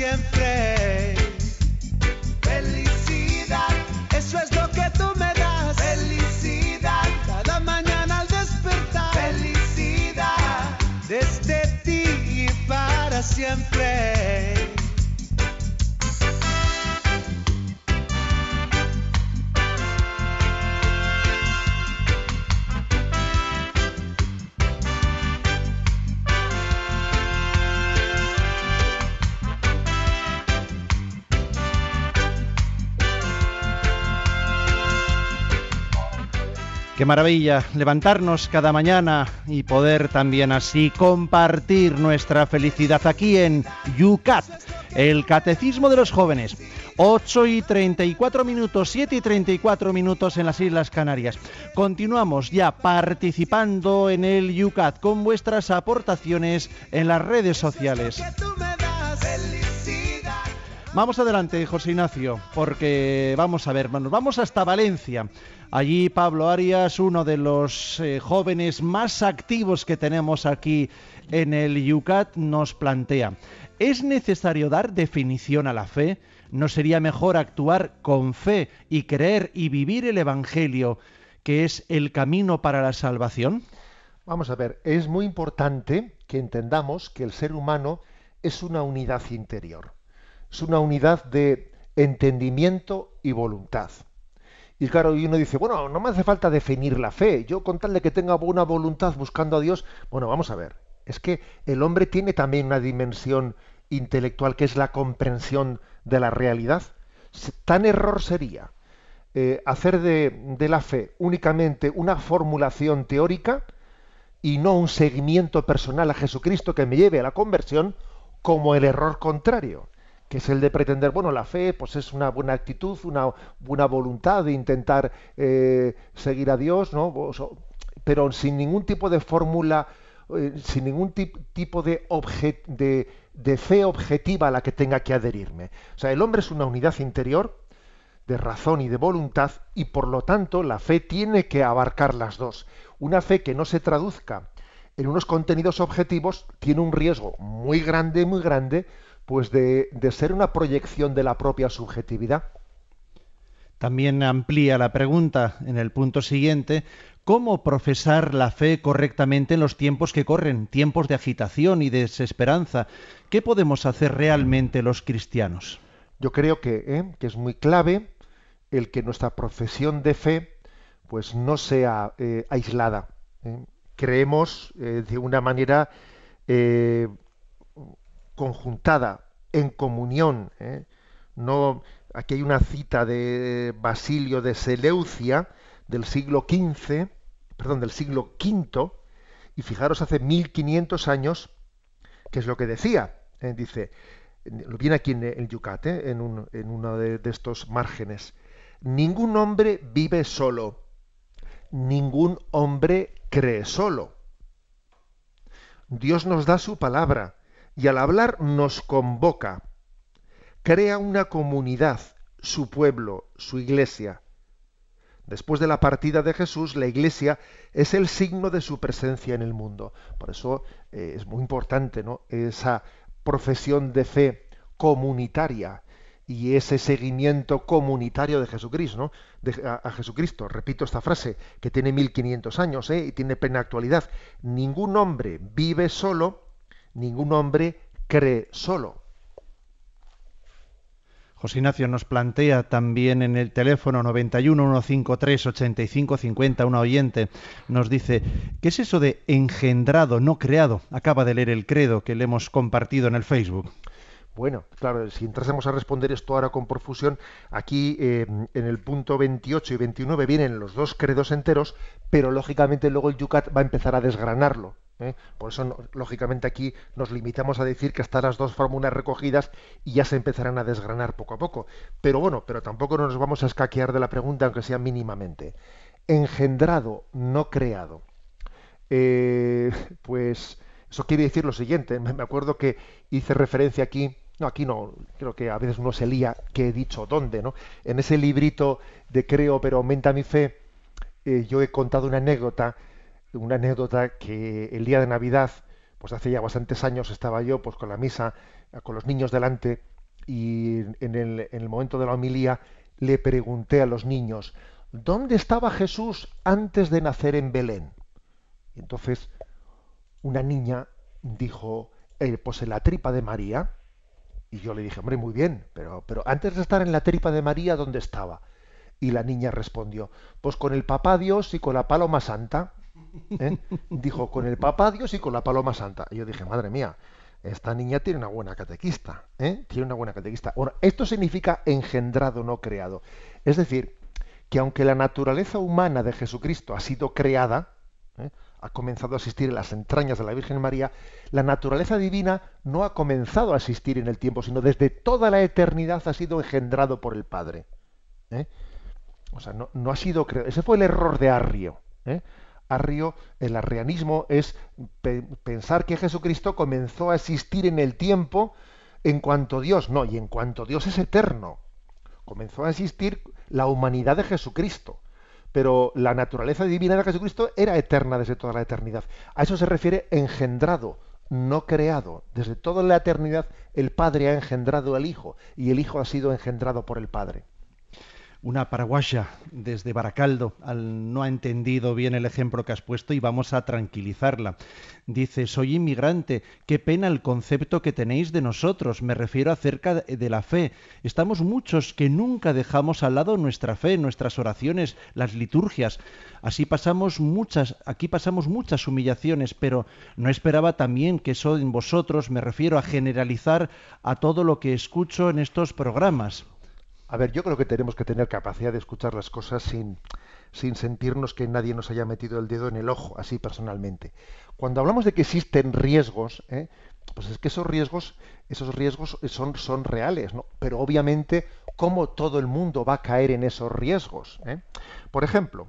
Siempre. Qué maravilla levantarnos cada mañana y poder también así compartir nuestra felicidad aquí en YUCAT, el Catecismo de los Jóvenes. 8 y 34 minutos, 7 y 34 minutos en las Islas Canarias. Continuamos ya participando en el YUCAT con vuestras aportaciones en las redes sociales. Vamos adelante, José Ignacio, porque vamos a ver, nos vamos hasta Valencia. Allí Pablo Arias, uno de los eh, jóvenes más activos que tenemos aquí en el Yucat, nos plantea, ¿es necesario dar definición a la fe? ¿No sería mejor actuar con fe y creer y vivir el Evangelio, que es el camino para la salvación? Vamos a ver, es muy importante que entendamos que el ser humano es una unidad interior, es una unidad de entendimiento y voluntad. Y claro, y uno dice, bueno, no me hace falta definir la fe, yo con tal de que tenga buena voluntad buscando a Dios, bueno, vamos a ver, es que el hombre tiene también una dimensión intelectual que es la comprensión de la realidad. Tan error sería eh, hacer de, de la fe únicamente una formulación teórica y no un seguimiento personal a Jesucristo que me lleve a la conversión como el error contrario, que es el de pretender, bueno, la fe pues es una buena actitud, una buena voluntad de intentar eh, seguir a Dios, ¿no? pero sin ningún tipo de fórmula, eh, sin ningún tipo de, de, de fe objetiva a la que tenga que adherirme. O sea, el hombre es una unidad interior de razón y de voluntad y por lo tanto la fe tiene que abarcar las dos. Una fe que no se traduzca en unos contenidos objetivos tiene un riesgo muy grande, muy grande, pues de, ser una proyección de la propia subjetividad. También amplía la pregunta en el punto siguiente, ¿cómo profesar la fe correctamente en los tiempos que corren, tiempos de agitación y desesperanza? ¿Qué podemos hacer realmente los cristianos? Yo creo que, ¿eh? que es muy clave el que nuestra profesión de fe pues no sea eh, aislada. ¿eh? Creemos de una manera conjuntada, en comunión. ¿eh? No, aquí hay una cita de Basilio de Seleucia del siglo XV, perdón, del siglo V, y fijaros hace 1500 años, que es lo que decía. ¿eh? Dice, viene aquí en el Yucat, ¿eh? en, uno de estos márgenes. Ningún hombre vive solo, ningún hombre cree solo. Dios nos da su palabra y al hablar nos convoca, crea una comunidad, su pueblo, su iglesia. Después de la partida de Jesús, la iglesia es el signo de su presencia en el mundo. Por eso eh, es muy importante ¿no? esa profesión de fe comunitaria y ese seguimiento comunitario de Jesucristo, a, Jesucristo. Repito esta frase que tiene 1500 años ¿eh? y tiene plena actualidad. Ningún hombre vive solo ningún hombre cree solo. José Ignacio nos plantea también en el teléfono 91 153 85 50 una oyente nos dice, ¿qué es eso de engendrado, no creado? Acaba de leer el credo que le hemos compartido en el Facebook. Bueno, claro, si entrásemos a responder esto ahora con profusión, aquí eh, en el punto 28 y 29 vienen los dos credos enteros, pero lógicamente luego el Yucat va a empezar a desgranarlo. ¿Eh? Por eso, lógicamente, aquí nos limitamos a decir que están las dos fórmulas recogidas y ya se empezarán a desgranar poco a poco. Pero bueno, pero tampoco nos vamos a escaquear de la pregunta, aunque sea mínimamente. Engendrado, no creado. Eh, pues eso quiere decir lo siguiente. Me acuerdo que hice referencia aquí no, aquí no, creo que a veces uno se lía que he dicho dónde, ¿no? En ese librito de Creo pero aumenta mi fe, eh, yo he contado una anécdota una anécdota que el día de Navidad, pues hace ya bastantes años estaba yo pues con la misa, con los niños delante, y en el, en el momento de la homilía le pregunté a los niños, ¿dónde estaba Jesús antes de nacer en Belén? Y entonces una niña dijo, eh, pues en la tripa de María. Y yo le dije, hombre, muy bien, pero, pero antes de estar en la tripa de María, ¿dónde estaba? Y la niña respondió, pues con el papá Dios y con la paloma santa. ¿Eh? Dijo, con el papá Dios y con la paloma santa. Y yo dije, madre mía, esta niña tiene una buena catequista. ¿eh? Tiene una buena catequista. Ahora, esto significa engendrado, no creado. Es decir, que aunque la naturaleza humana de Jesucristo ha sido creada, ¿eh? ha comenzado a existir en las entrañas de la Virgen María, la naturaleza divina no ha comenzado a existir en el tiempo, sino desde toda la eternidad ha sido engendrado por el Padre. O sea, no, no, ha sido creado. Ese fue el error de Arrio. ¿eh? El arrianismo es pensar que Jesucristo comenzó a existir en el tiempo en cuanto Dios, no, y en cuanto Dios es eterno. Comenzó a existir la humanidad de Jesucristo, pero la naturaleza divina de Jesucristo era eterna desde toda la eternidad. A eso se refiere engendrado, no creado. Desde toda la eternidad el Padre ha engendrado al Hijo y el Hijo ha sido engendrado por el Padre una paraguaya desde Baracaldo al, no ha entendido bien el ejemplo que has puesto y vamos a tranquilizarla. Dice, soy inmigrante, qué pena el concepto que tenéis de nosotros, me refiero acerca de la fe. Estamos muchos que nunca dejamos al lado nuestra fe, nuestras oraciones, las liturgias. Así pasamos muchas, aquí pasamos muchas humillaciones, pero no esperaba también que eso en vosotros, me refiero a generalizar a todo lo que escucho en estos programas. A ver, yo creo que tenemos que tener capacidad de escuchar las cosas sin, sin sentirnos que nadie nos haya metido el dedo en el ojo, así personalmente. Cuando hablamos de que existen riesgos, ¿eh? pues es que esos riesgos, esos riesgos son, son reales, ¿no? Pero obviamente, ¿cómo todo el mundo va a caer en esos riesgos? ¿eh? Por ejemplo,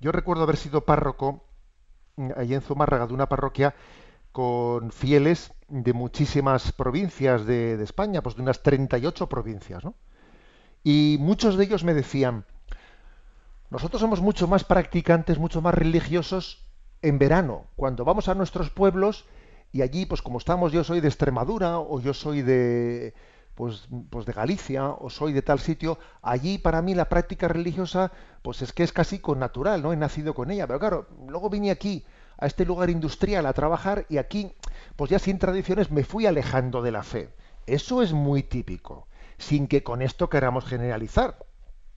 yo recuerdo haber sido párroco mm, allí en Zumárraga de una parroquia con fieles de muchísimas provincias de, de España, pues de unas 38 provincias, ¿no? Y muchos de ellos me decían, nosotros somos mucho más practicantes, mucho más religiosos en verano, cuando vamos a nuestros pueblos y allí, pues como estamos, yo soy de Extremadura o yo soy de, pues, pues de Galicia o soy de tal sitio, allí para mí la práctica religiosa, pues es que es casi con natural, ¿no? He nacido con ella, pero claro, luego vine aquí a este lugar industrial a trabajar y aquí, pues ya sin tradiciones, me fui alejando de la fe. Eso es muy típico sin que con esto queramos generalizar.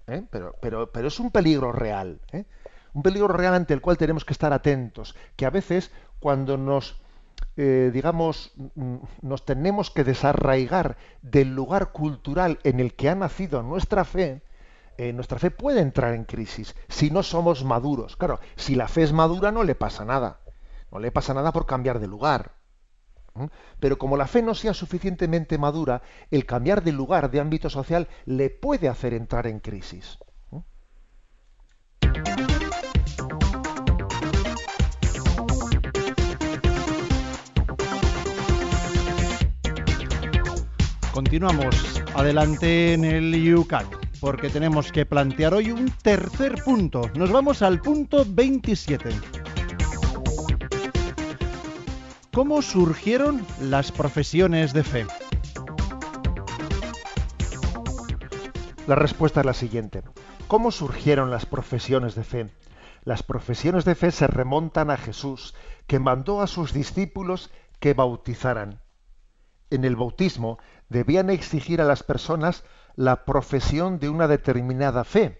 ¿eh? Pero, es un peligro real. ¿eh? Un peligro real ante el cual tenemos que estar atentos. Que a veces cuando nos, eh, digamos, mm, nos tenemos que desarraigar del lugar cultural en el que ha nacido nuestra fe, nuestra fe puede entrar en crisis si no somos maduros. Claro, si la fe es madura no le pasa nada. No le pasa nada por cambiar de lugar. Pero como la fe no sea suficientemente madura, el cambiar de lugar, de ámbito social, le puede hacer entrar en crisis. Continuamos adelante en el UCAT, porque tenemos que plantear hoy un tercer punto. Nos vamos al punto 27. ¿Cómo surgieron las profesiones de fe? La respuesta es la siguiente. ¿Cómo surgieron las profesiones de fe? Las profesiones de fe se remontan a Jesús, que mandó a sus discípulos que bautizaran. En el bautismo debían exigir a las personas la profesión de una determinada fe,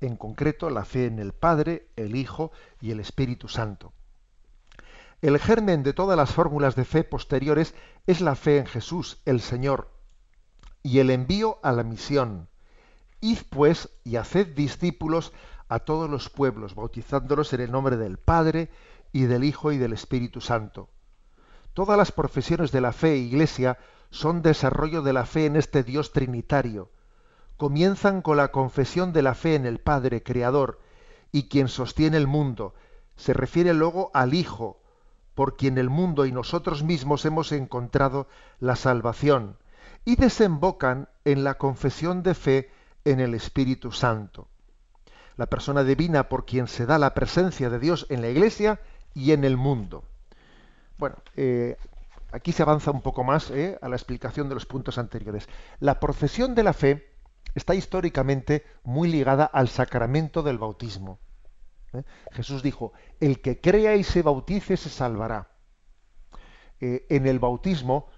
en concreto la fe en el Padre, el Hijo y el Espíritu Santo. El germen de todas las fórmulas de fe posteriores es la fe en Jesús, el Señor, y el envío a la misión. Id pues y haced discípulos a todos los pueblos, bautizándolos en el nombre del Padre y del Hijo y del Espíritu Santo. Todas las profesiones de la fe e Iglesia son desarrollo de la fe en este Dios trinitario. Comienzan con la confesión de la fe en el Padre Creador y quien sostiene el mundo. Se refiere luego al Hijo, por quien el mundo y nosotros mismos hemos encontrado la salvación, y desembocan en la confesión de fe en el Espíritu Santo. La persona divina por quien se da la presencia de Dios en la Iglesia y en el mundo. Bueno, eh, aquí se avanza un poco más eh, a la explicación de los puntos anteriores. La profesión de la fe está históricamente muy ligada al sacramento del bautismo. ¿Eh? Jesús dijo, el que crea y se bautice se salvará. Eh, en el bautismo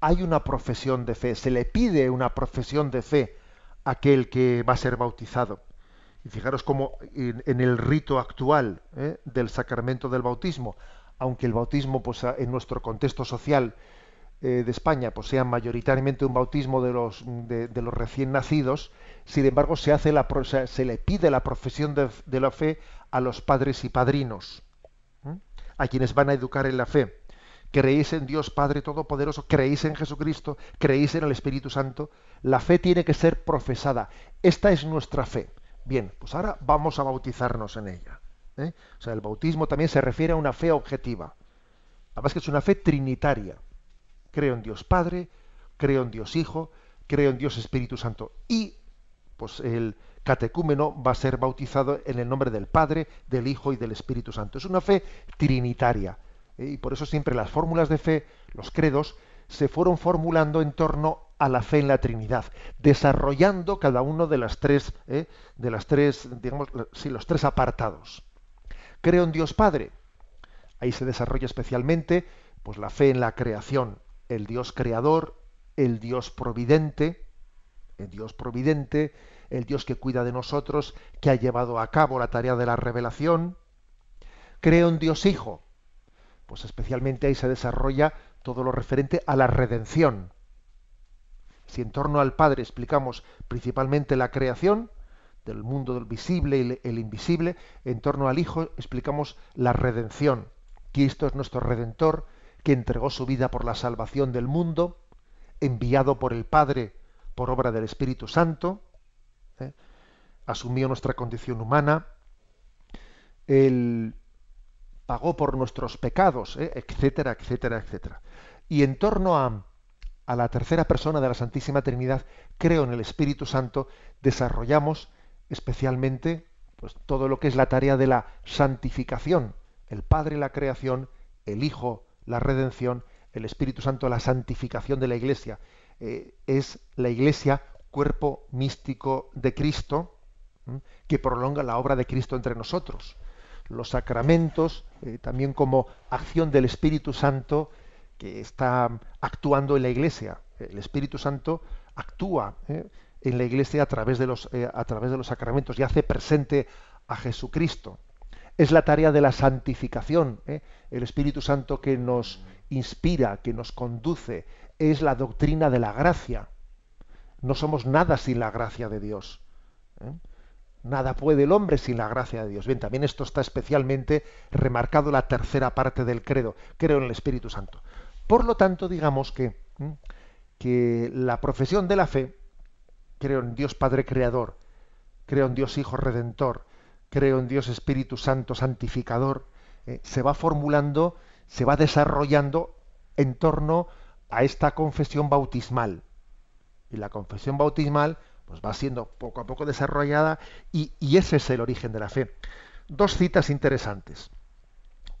hay una profesión de fe, se le pide una profesión de fe a aquel que va a ser bautizado. Y fijaros cómo en, el rito actual ¿eh? del sacramento del bautismo, aunque el bautismo pues, en nuestro contexto social de España pues, sea mayoritariamente un bautismo de los, de, los recién nacidos, sin embargo se, hace la, se le pide la profesión de la fe a los padres y padrinos, a quienes van a educar en la fe. Creéis en Dios Padre Todopoderoso, creéis en Jesucristo, creéis en el Espíritu Santo. La fe tiene que ser profesada. Esta es nuestra fe. Bien, pues ahora vamos a bautizarnos en ella. ¿eh? O sea, el bautismo también se refiere a una fe objetiva. Además que es una fe trinitaria. Creo en Dios Padre, creo en Dios Hijo, creo en Dios Espíritu Santo. Y pues el, catecúmeno va a ser bautizado en el nombre del Padre, del Hijo y del Espíritu Santo. Es una fe trinitaria. ¿eh? Y por eso siempre las fórmulas de fe, los credos, se fueron formulando en torno a la fe en la Trinidad, desarrollando cada uno de las tres, ¿eh? de las tres, digamos, sí, los tres apartados. Creo en Dios Padre. Ahí se desarrolla especialmente pues, la fe en la creación, el Dios creador, el Dios providente, el Dios providente, el Dios que cuida de nosotros, que ha llevado a cabo la tarea de la revelación. Creo en Dios Hijo. Pues especialmente ahí se desarrolla todo lo referente a la redención. Si en torno al Padre explicamos principalmente la creación, del mundo del visible y el invisible, en torno al Hijo explicamos la redención. Cristo es nuestro redentor, que entregó su vida por la salvación del mundo, enviado por el Padre por obra del Espíritu Santo, ¿eh? asumió nuestra condición humana, Él pagó por nuestros pecados, ¿eh? etcétera, etcétera, etcétera. Y en torno a, a la tercera persona de la Santísima Trinidad, creo en el Espíritu Santo, desarrollamos especialmente pues, todo lo que es la tarea de la santificación. El Padre la creación, el Hijo la redención, el Espíritu Santo la santificación de la Iglesia. Eh, es la Iglesia cuerpo místico de Cristo que prolonga la obra de Cristo entre nosotros. Los sacramentos, eh, también como acción del Espíritu Santo que está actuando en la Iglesia. El Espíritu Santo actúa ¿eh? en la Iglesia a través, de los, a través de los sacramentos y hace presente a Jesucristo es la tarea de la santificación. El Espíritu Santo que nos inspira, que nos conduce, es la doctrina de la gracia. No somos nada sin la gracia de Dios. ¿eh? Nada puede el hombre sin la gracia de Dios. Bien, también esto está especialmente remarcado la tercera parte del credo. Creo en el Espíritu Santo. Por lo tanto, digamos que, que la profesión de la fe, creo en Dios Padre Creador, creo en Dios Hijo Redentor, creo en Dios Espíritu Santo Santificador, eh, se va formulando, se va desarrollando en torno a esta confesión bautismal. Y la confesión bautismal pues, va siendo poco a poco desarrollada y, ese es el origen de la fe. Dos citas interesantes.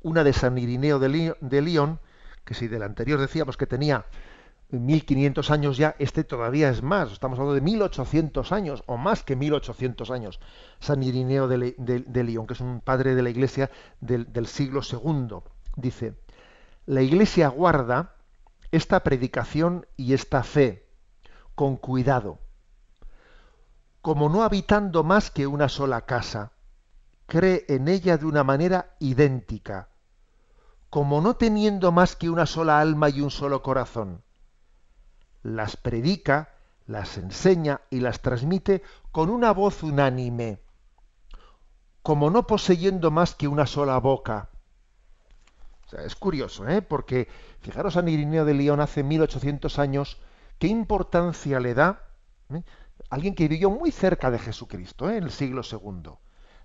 Una de San Irineo de, de León, que si del anterior decíamos que tenía 1500 años ya, este todavía es más, estamos hablando de 1800 años o más que 1800 años. San Irineo de, de, León, que es un padre de la iglesia del, del siglo II, dice, la iglesia guarda esta predicación y esta fe con cuidado, como no habitando más que una sola casa, cree en ella de una manera idéntica, como no teniendo más que una sola alma y un solo corazón las predica, las enseña y las transmite con una voz unánime, como no poseyendo más que una sola boca. Es curioso, ¿eh? porque fijaros a Irineo de León hace 1800 años, qué importancia le da ¿eh? alguien que vivió muy cerca de Jesucristo, ¿eh? en el siglo II.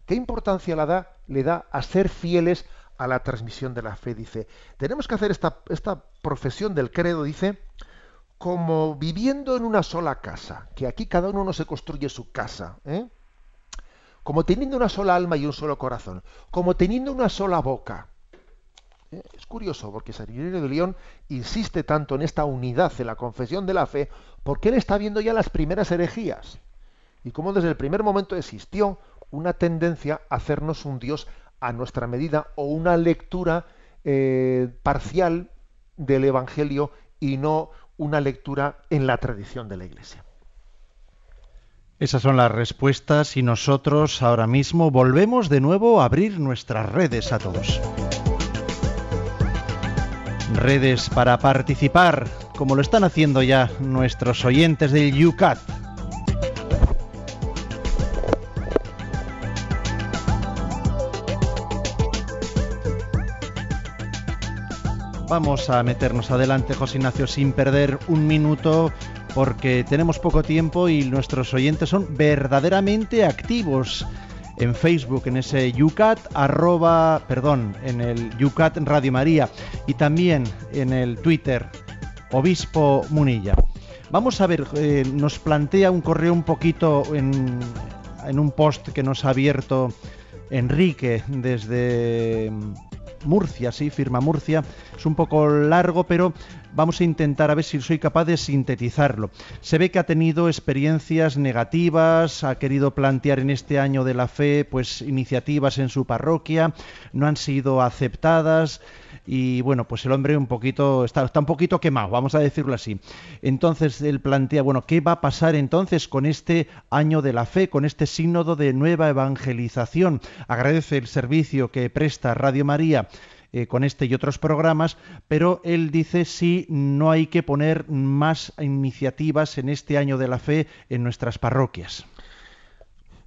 ¿Qué importancia le da, le da a ser fieles a la transmisión de la fe? Dice, tenemos que hacer esta, esta profesión del credo, dice, como viviendo en una sola casa, que aquí cada uno no se construye su casa, ¿eh? como teniendo una sola alma y un solo corazón, como teniendo una sola boca. Es curioso porque San de León insiste tanto en esta unidad en la confesión de la fe, porque él está viendo ya las primeras herejías y cómo desde el primer momento existió una tendencia a hacernos un Dios a nuestra medida o una lectura eh, parcial del Evangelio y no una lectura en la tradición de la Iglesia. Esas son las respuestas y nosotros ahora mismo volvemos de nuevo a abrir nuestras redes a todos. Redes para participar, como lo están haciendo ya nuestros oyentes del UCAT. Vamos a meternos adelante, José Ignacio, sin perder un minuto, porque tenemos poco tiempo y nuestros oyentes son verdaderamente activos en Facebook, en ese Yucat, arroba, perdón, en el Yucat Radio María y también en el Twitter, Obispo Munilla. Vamos a ver, eh, nos plantea un correo un poquito en, en un post que nos ha abierto Enrique desde Murcia, sí, firma Murcia. Es un poco largo, pero vamos a intentar a ver si soy capaz de sintetizarlo. Se ve que ha tenido experiencias negativas, ha querido plantear en este año de la fe pues iniciativas en su parroquia, no han sido aceptadas y bueno, pues el hombre un poquito está, un poquito quemado, vamos a decirlo así. Entonces él plantea, bueno, ¿qué va a pasar entonces con este año de la fe, con este sínodo de nueva evangelización? Agradece el servicio que presta Radio María eh, con este y otros programas, pero él dice si no hay que poner más iniciativas en este año de la fe en nuestras parroquias.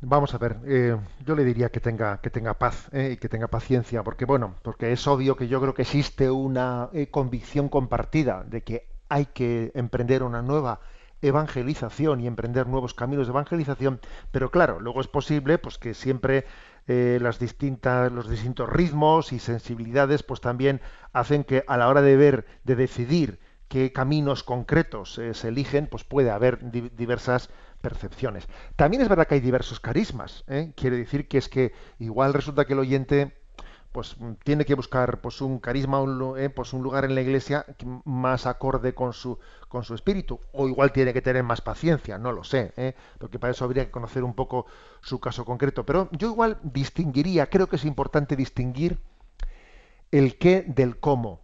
vamos a ver, eh, yo le diría que tenga, que tenga paz eh, y que tenga paciencia, porque bueno, porque es obvio que yo creo que existe una convicción compartida de que hay que emprender una nueva evangelización y emprender nuevos caminos de evangelización, pero claro, luego es posible pues que siempre las distintas, los distintos ritmos y sensibilidades pues también hacen que a la hora de ver, de decidir qué caminos concretos se eligen, pues puede haber diversas percepciones. También es verdad que hay diversos carismas. ¿eh? Quiere decir que es que igual resulta que el oyente pues tiene que buscar pues un carisma un, eh, pues un lugar en la iglesia más acorde con su con su espíritu o igual tiene que tener más paciencia no lo sé ¿eh? porque para eso habría que conocer un poco su caso concreto pero yo igual distinguiría creo que es importante distinguir el qué del cómo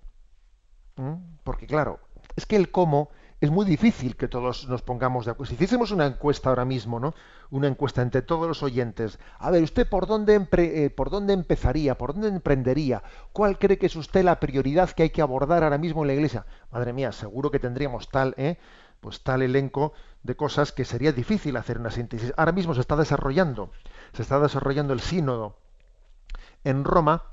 porque claro es que el cómo es muy difícil que todos nos pongamos de acuerdo. Si hiciésemos una encuesta ahora mismo, ¿no? Una encuesta entre todos los oyentes. A ver, ¿usted por dónde, eh, por dónde empezaría? ¿Por dónde emprendería? ¿Cuál cree que es usted la prioridad que hay que abordar ahora mismo en la iglesia? Madre mía, seguro que tendríamos tal, ¿eh? Pues tal elenco de cosas que sería difícil hacer una síntesis. Ahora mismo se está desarrollando, se está desarrollando el sínodo en Roma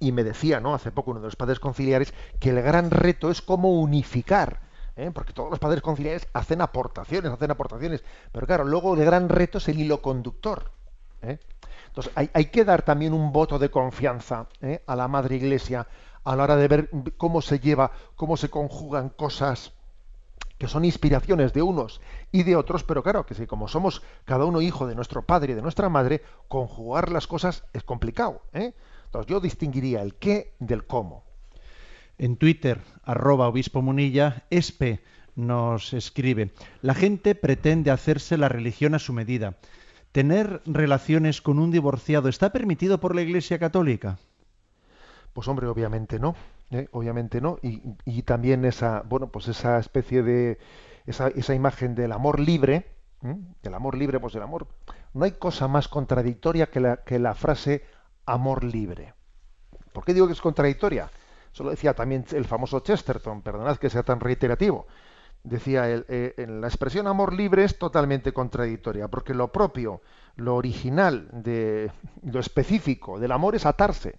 y me decía, ¿no? Hace poco uno de los padres conciliares que el gran reto es cómo unificar ¿eh? porque todos los padres conciliares hacen aportaciones, hacen aportaciones, pero claro, luego el gran reto es el hilo conductor. ¿eh? Entonces hay, que dar también un voto de confianza ¿eh? a la Madre Iglesia a la hora de ver cómo se lleva, cómo se conjugan cosas que son inspiraciones de unos y de otros, pero claro, que si como somos cada uno hijo de nuestro padre y de nuestra madre, conjugar las cosas es complicado. Entonces yo distinguiría el qué del cómo. En Twitter, arroba obispo munilla, espe nos escribe, la gente pretende hacerse la religión a su medida. ¿Tener relaciones con un divorciado está permitido por la Iglesia Católica? Pues hombre, obviamente no, ¿eh? obviamente no. Y, también esa, bueno, pues esa especie de, esa, imagen del amor libre, ¿eh? del amor libre, pues el amor, no hay cosa más contradictoria que la, que la frase amor libre. ¿Por qué digo que es contradictoria? Eso lo decía también el famoso Chesterton, perdonad que sea tan reiterativo. Decía eh, en la expresión amor libre es totalmente contradictoria, porque lo propio, lo original, de, lo específico del amor es atarse.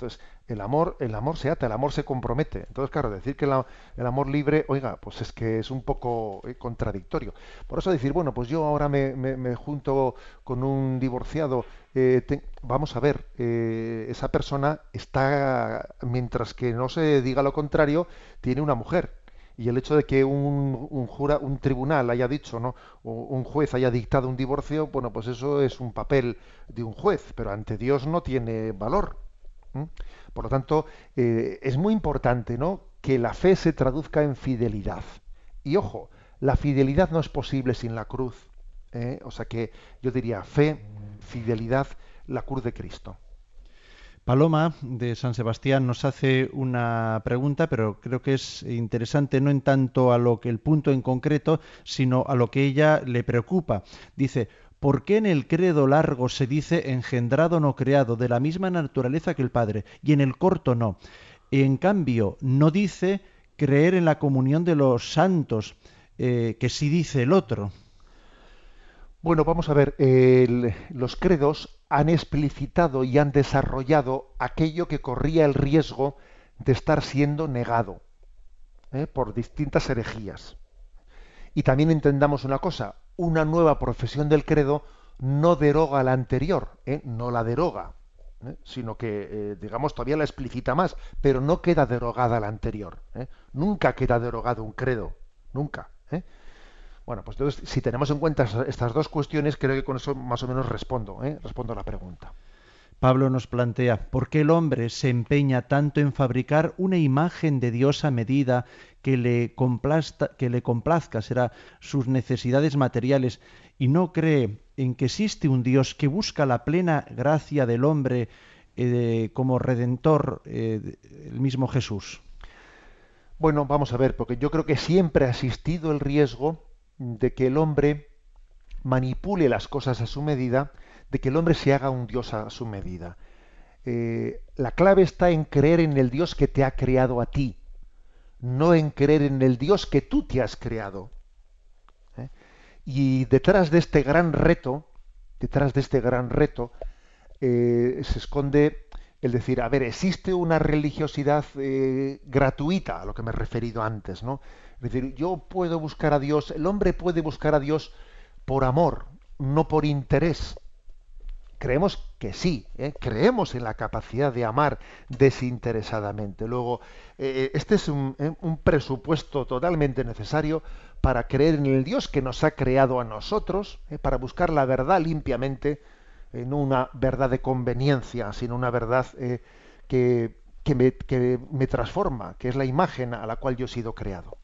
Entonces, el amor, el amor se ata, el amor se compromete. Entonces, claro, decir que el amor libre, oiga, pues es que es un poco eh, contradictorio. Por eso decir, bueno, pues yo ahora me, me, junto con un divorciado, eh, vamos a ver, eh, esa persona está, mientras que no se diga lo contrario, tiene una mujer. Y el hecho de que un, un, jura, un tribunal haya dicho, ¿no? O un juez haya dictado un divorcio, bueno, pues eso es un papel de un juez, pero ante Dios no tiene valor. Por lo tanto, eh, es muy importante ¿no? que la fe se traduzca en fidelidad. Y ojo, la fidelidad no es posible sin la cruz. ¿eh? O sea que yo diría fe, fidelidad, la cruz de Cristo. Paloma de San Sebastián nos hace una pregunta, pero creo que es interesante no en tanto a lo que el punto en concreto, sino a lo que ella le preocupa. Dice, ¿Por qué en el credo largo se dice engendrado no creado, de la misma naturaleza que el Padre, y en el corto no? En cambio, no dice creer en la comunión de los santos, eh, que sí dice el otro. Bueno, vamos a ver, los credos han explicitado y han desarrollado aquello que corría el riesgo de estar siendo negado ¿eh? por distintas herejías. Y también entendamos una cosa, una nueva profesión del credo no deroga la anterior, ¿eh? no la deroga, ¿eh? sino que, eh, digamos, todavía la explicita más, pero no queda derogada la anterior. Nunca queda derogado un credo, nunca. Bueno, pues entonces, si tenemos en cuenta estas dos cuestiones, creo que con eso más o menos respondo, respondo a la pregunta. Pablo nos plantea, ¿por qué el hombre se empeña tanto en fabricar una imagen de Dios a medida que le, que le complazca, será sus necesidades materiales, y no cree en que existe un Dios que busca la plena gracia del hombre eh, como redentor, eh, el mismo Jesús? Bueno, vamos a ver, porque yo creo que siempre ha existido el riesgo de que el hombre manipule las cosas a su medida, de que el hombre se haga un Dios a su medida. Eh, la clave está en creer en el Dios que te ha creado a ti, no en creer en el Dios que tú te has creado. ¿eh? Y detrás de este gran reto, detrás de este gran reto, eh, se esconde el decir, a ver, existe una religiosidad eh, gratuita, a lo que me he referido antes, ¿no? Es decir, yo puedo buscar a Dios, el hombre puede buscar a Dios por amor, no por interés. Creemos que sí, ¿eh? creemos en la capacidad de amar desinteresadamente. Luego, eh, este es un, presupuesto totalmente necesario para creer en el Dios que nos ha creado a nosotros, para buscar la verdad limpiamente, no una verdad de conveniencia, sino una verdad eh, que, me, que me transforma, que es la imagen a la cual yo he sido creado.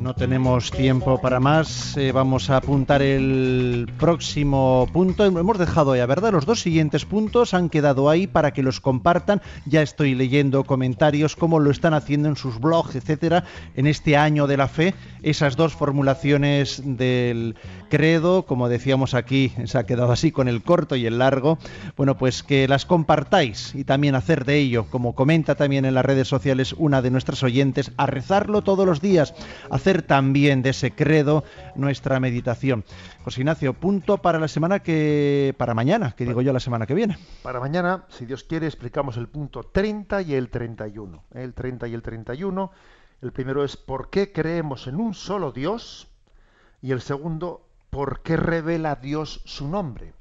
No tenemos tiempo para más. Eh, vamos a apuntar el próximo punto. Hemos dejado ya, ¿verdad? Los dos siguientes puntos han quedado ahí para que los compartan. Ya estoy leyendo comentarios, cómo lo están haciendo en sus blogs, etcétera, en este año de la fe. Esas dos formulaciones del credo, como decíamos aquí, se ha quedado así con el corto y el largo. Bueno, pues que las compartáis y también hacer de ello, como comenta también en las redes sociales una de nuestras oyentes, a rezarlo todos los días, hacer también de ese credo nuestra meditación. José Ignacio, punto para la semana que. para mañana, que digo yo la semana que viene. Para mañana, si Dios quiere, explicamos el punto 30 y el 31. El 30 y el 31. El primero es ¿por qué creemos en un solo Dios? Y el segundo, ¿por qué revela Dios su nombre?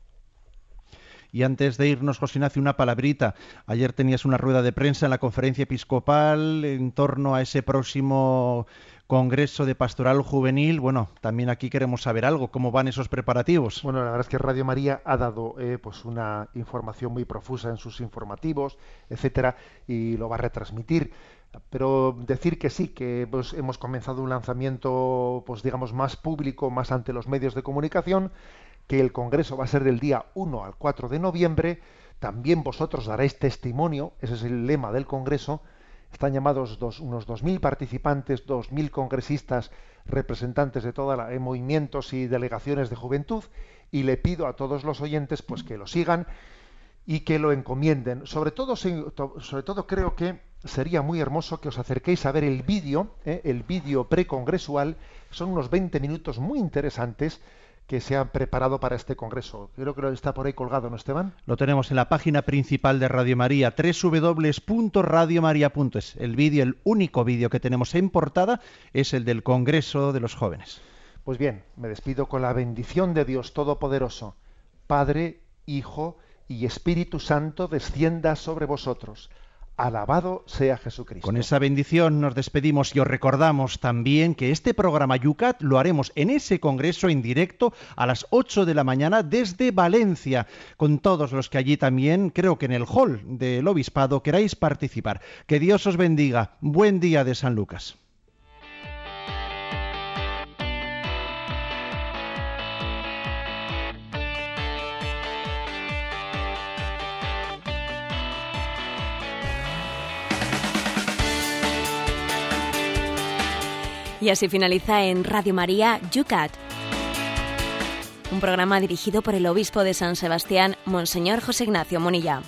Y antes de irnos, José Ignacio, una palabrita. Ayer tenías una rueda de prensa en la conferencia episcopal en torno a ese próximo Congreso de Pastoral Juvenil. Bueno, también aquí queremos saber algo, cómo van esos preparativos. Bueno, la verdad es que Radio María ha dado eh, pues una información muy profusa en sus informativos, etcétera, y lo va a retransmitir. Pero decir que sí, que pues, hemos comenzado un lanzamiento, pues digamos, más público, más ante los medios de comunicación, que el Congreso va a ser del día 1 al 4 de noviembre. También vosotros daréis testimonio, ese es el lema del Congreso. Están llamados dos, unos 2.000 participantes, 2.000 congresistas, representantes de todos los movimientos y delegaciones de juventud, y le pido a todos los oyentes pues que lo sigan y que lo encomienden. Sobre todo, sobre todo creo que sería muy hermoso que os acerquéis a ver el vídeo, ¿eh? el vídeo precongresual. Son unos 20 minutos muy interesantes que se han preparado para este congreso. Creo que lo está por ahí colgado, ¿no, Esteban? Lo tenemos en la página principal de Radio María, www.radiomaria.es. El vídeo, el único vídeo que tenemos en portada, es el del Congreso de los Jóvenes. Pues bien, me despido con la bendición de Dios Todopoderoso, Padre, Hijo y Espíritu Santo, descienda sobre vosotros. Alabado sea Jesucristo. Con esa bendición nos despedimos y os recordamos también que este programa Yucat lo haremos en ese congreso en directo a las 8 de la mañana desde Valencia, con todos los que allí también, creo que en el hall del obispado, queráis participar. Que Dios os bendiga. Buen día de San Lucas. Y así finaliza en Radio María Yucat, un programa dirigido por el obispo de San Sebastián, Monseñor José Ignacio Monilla.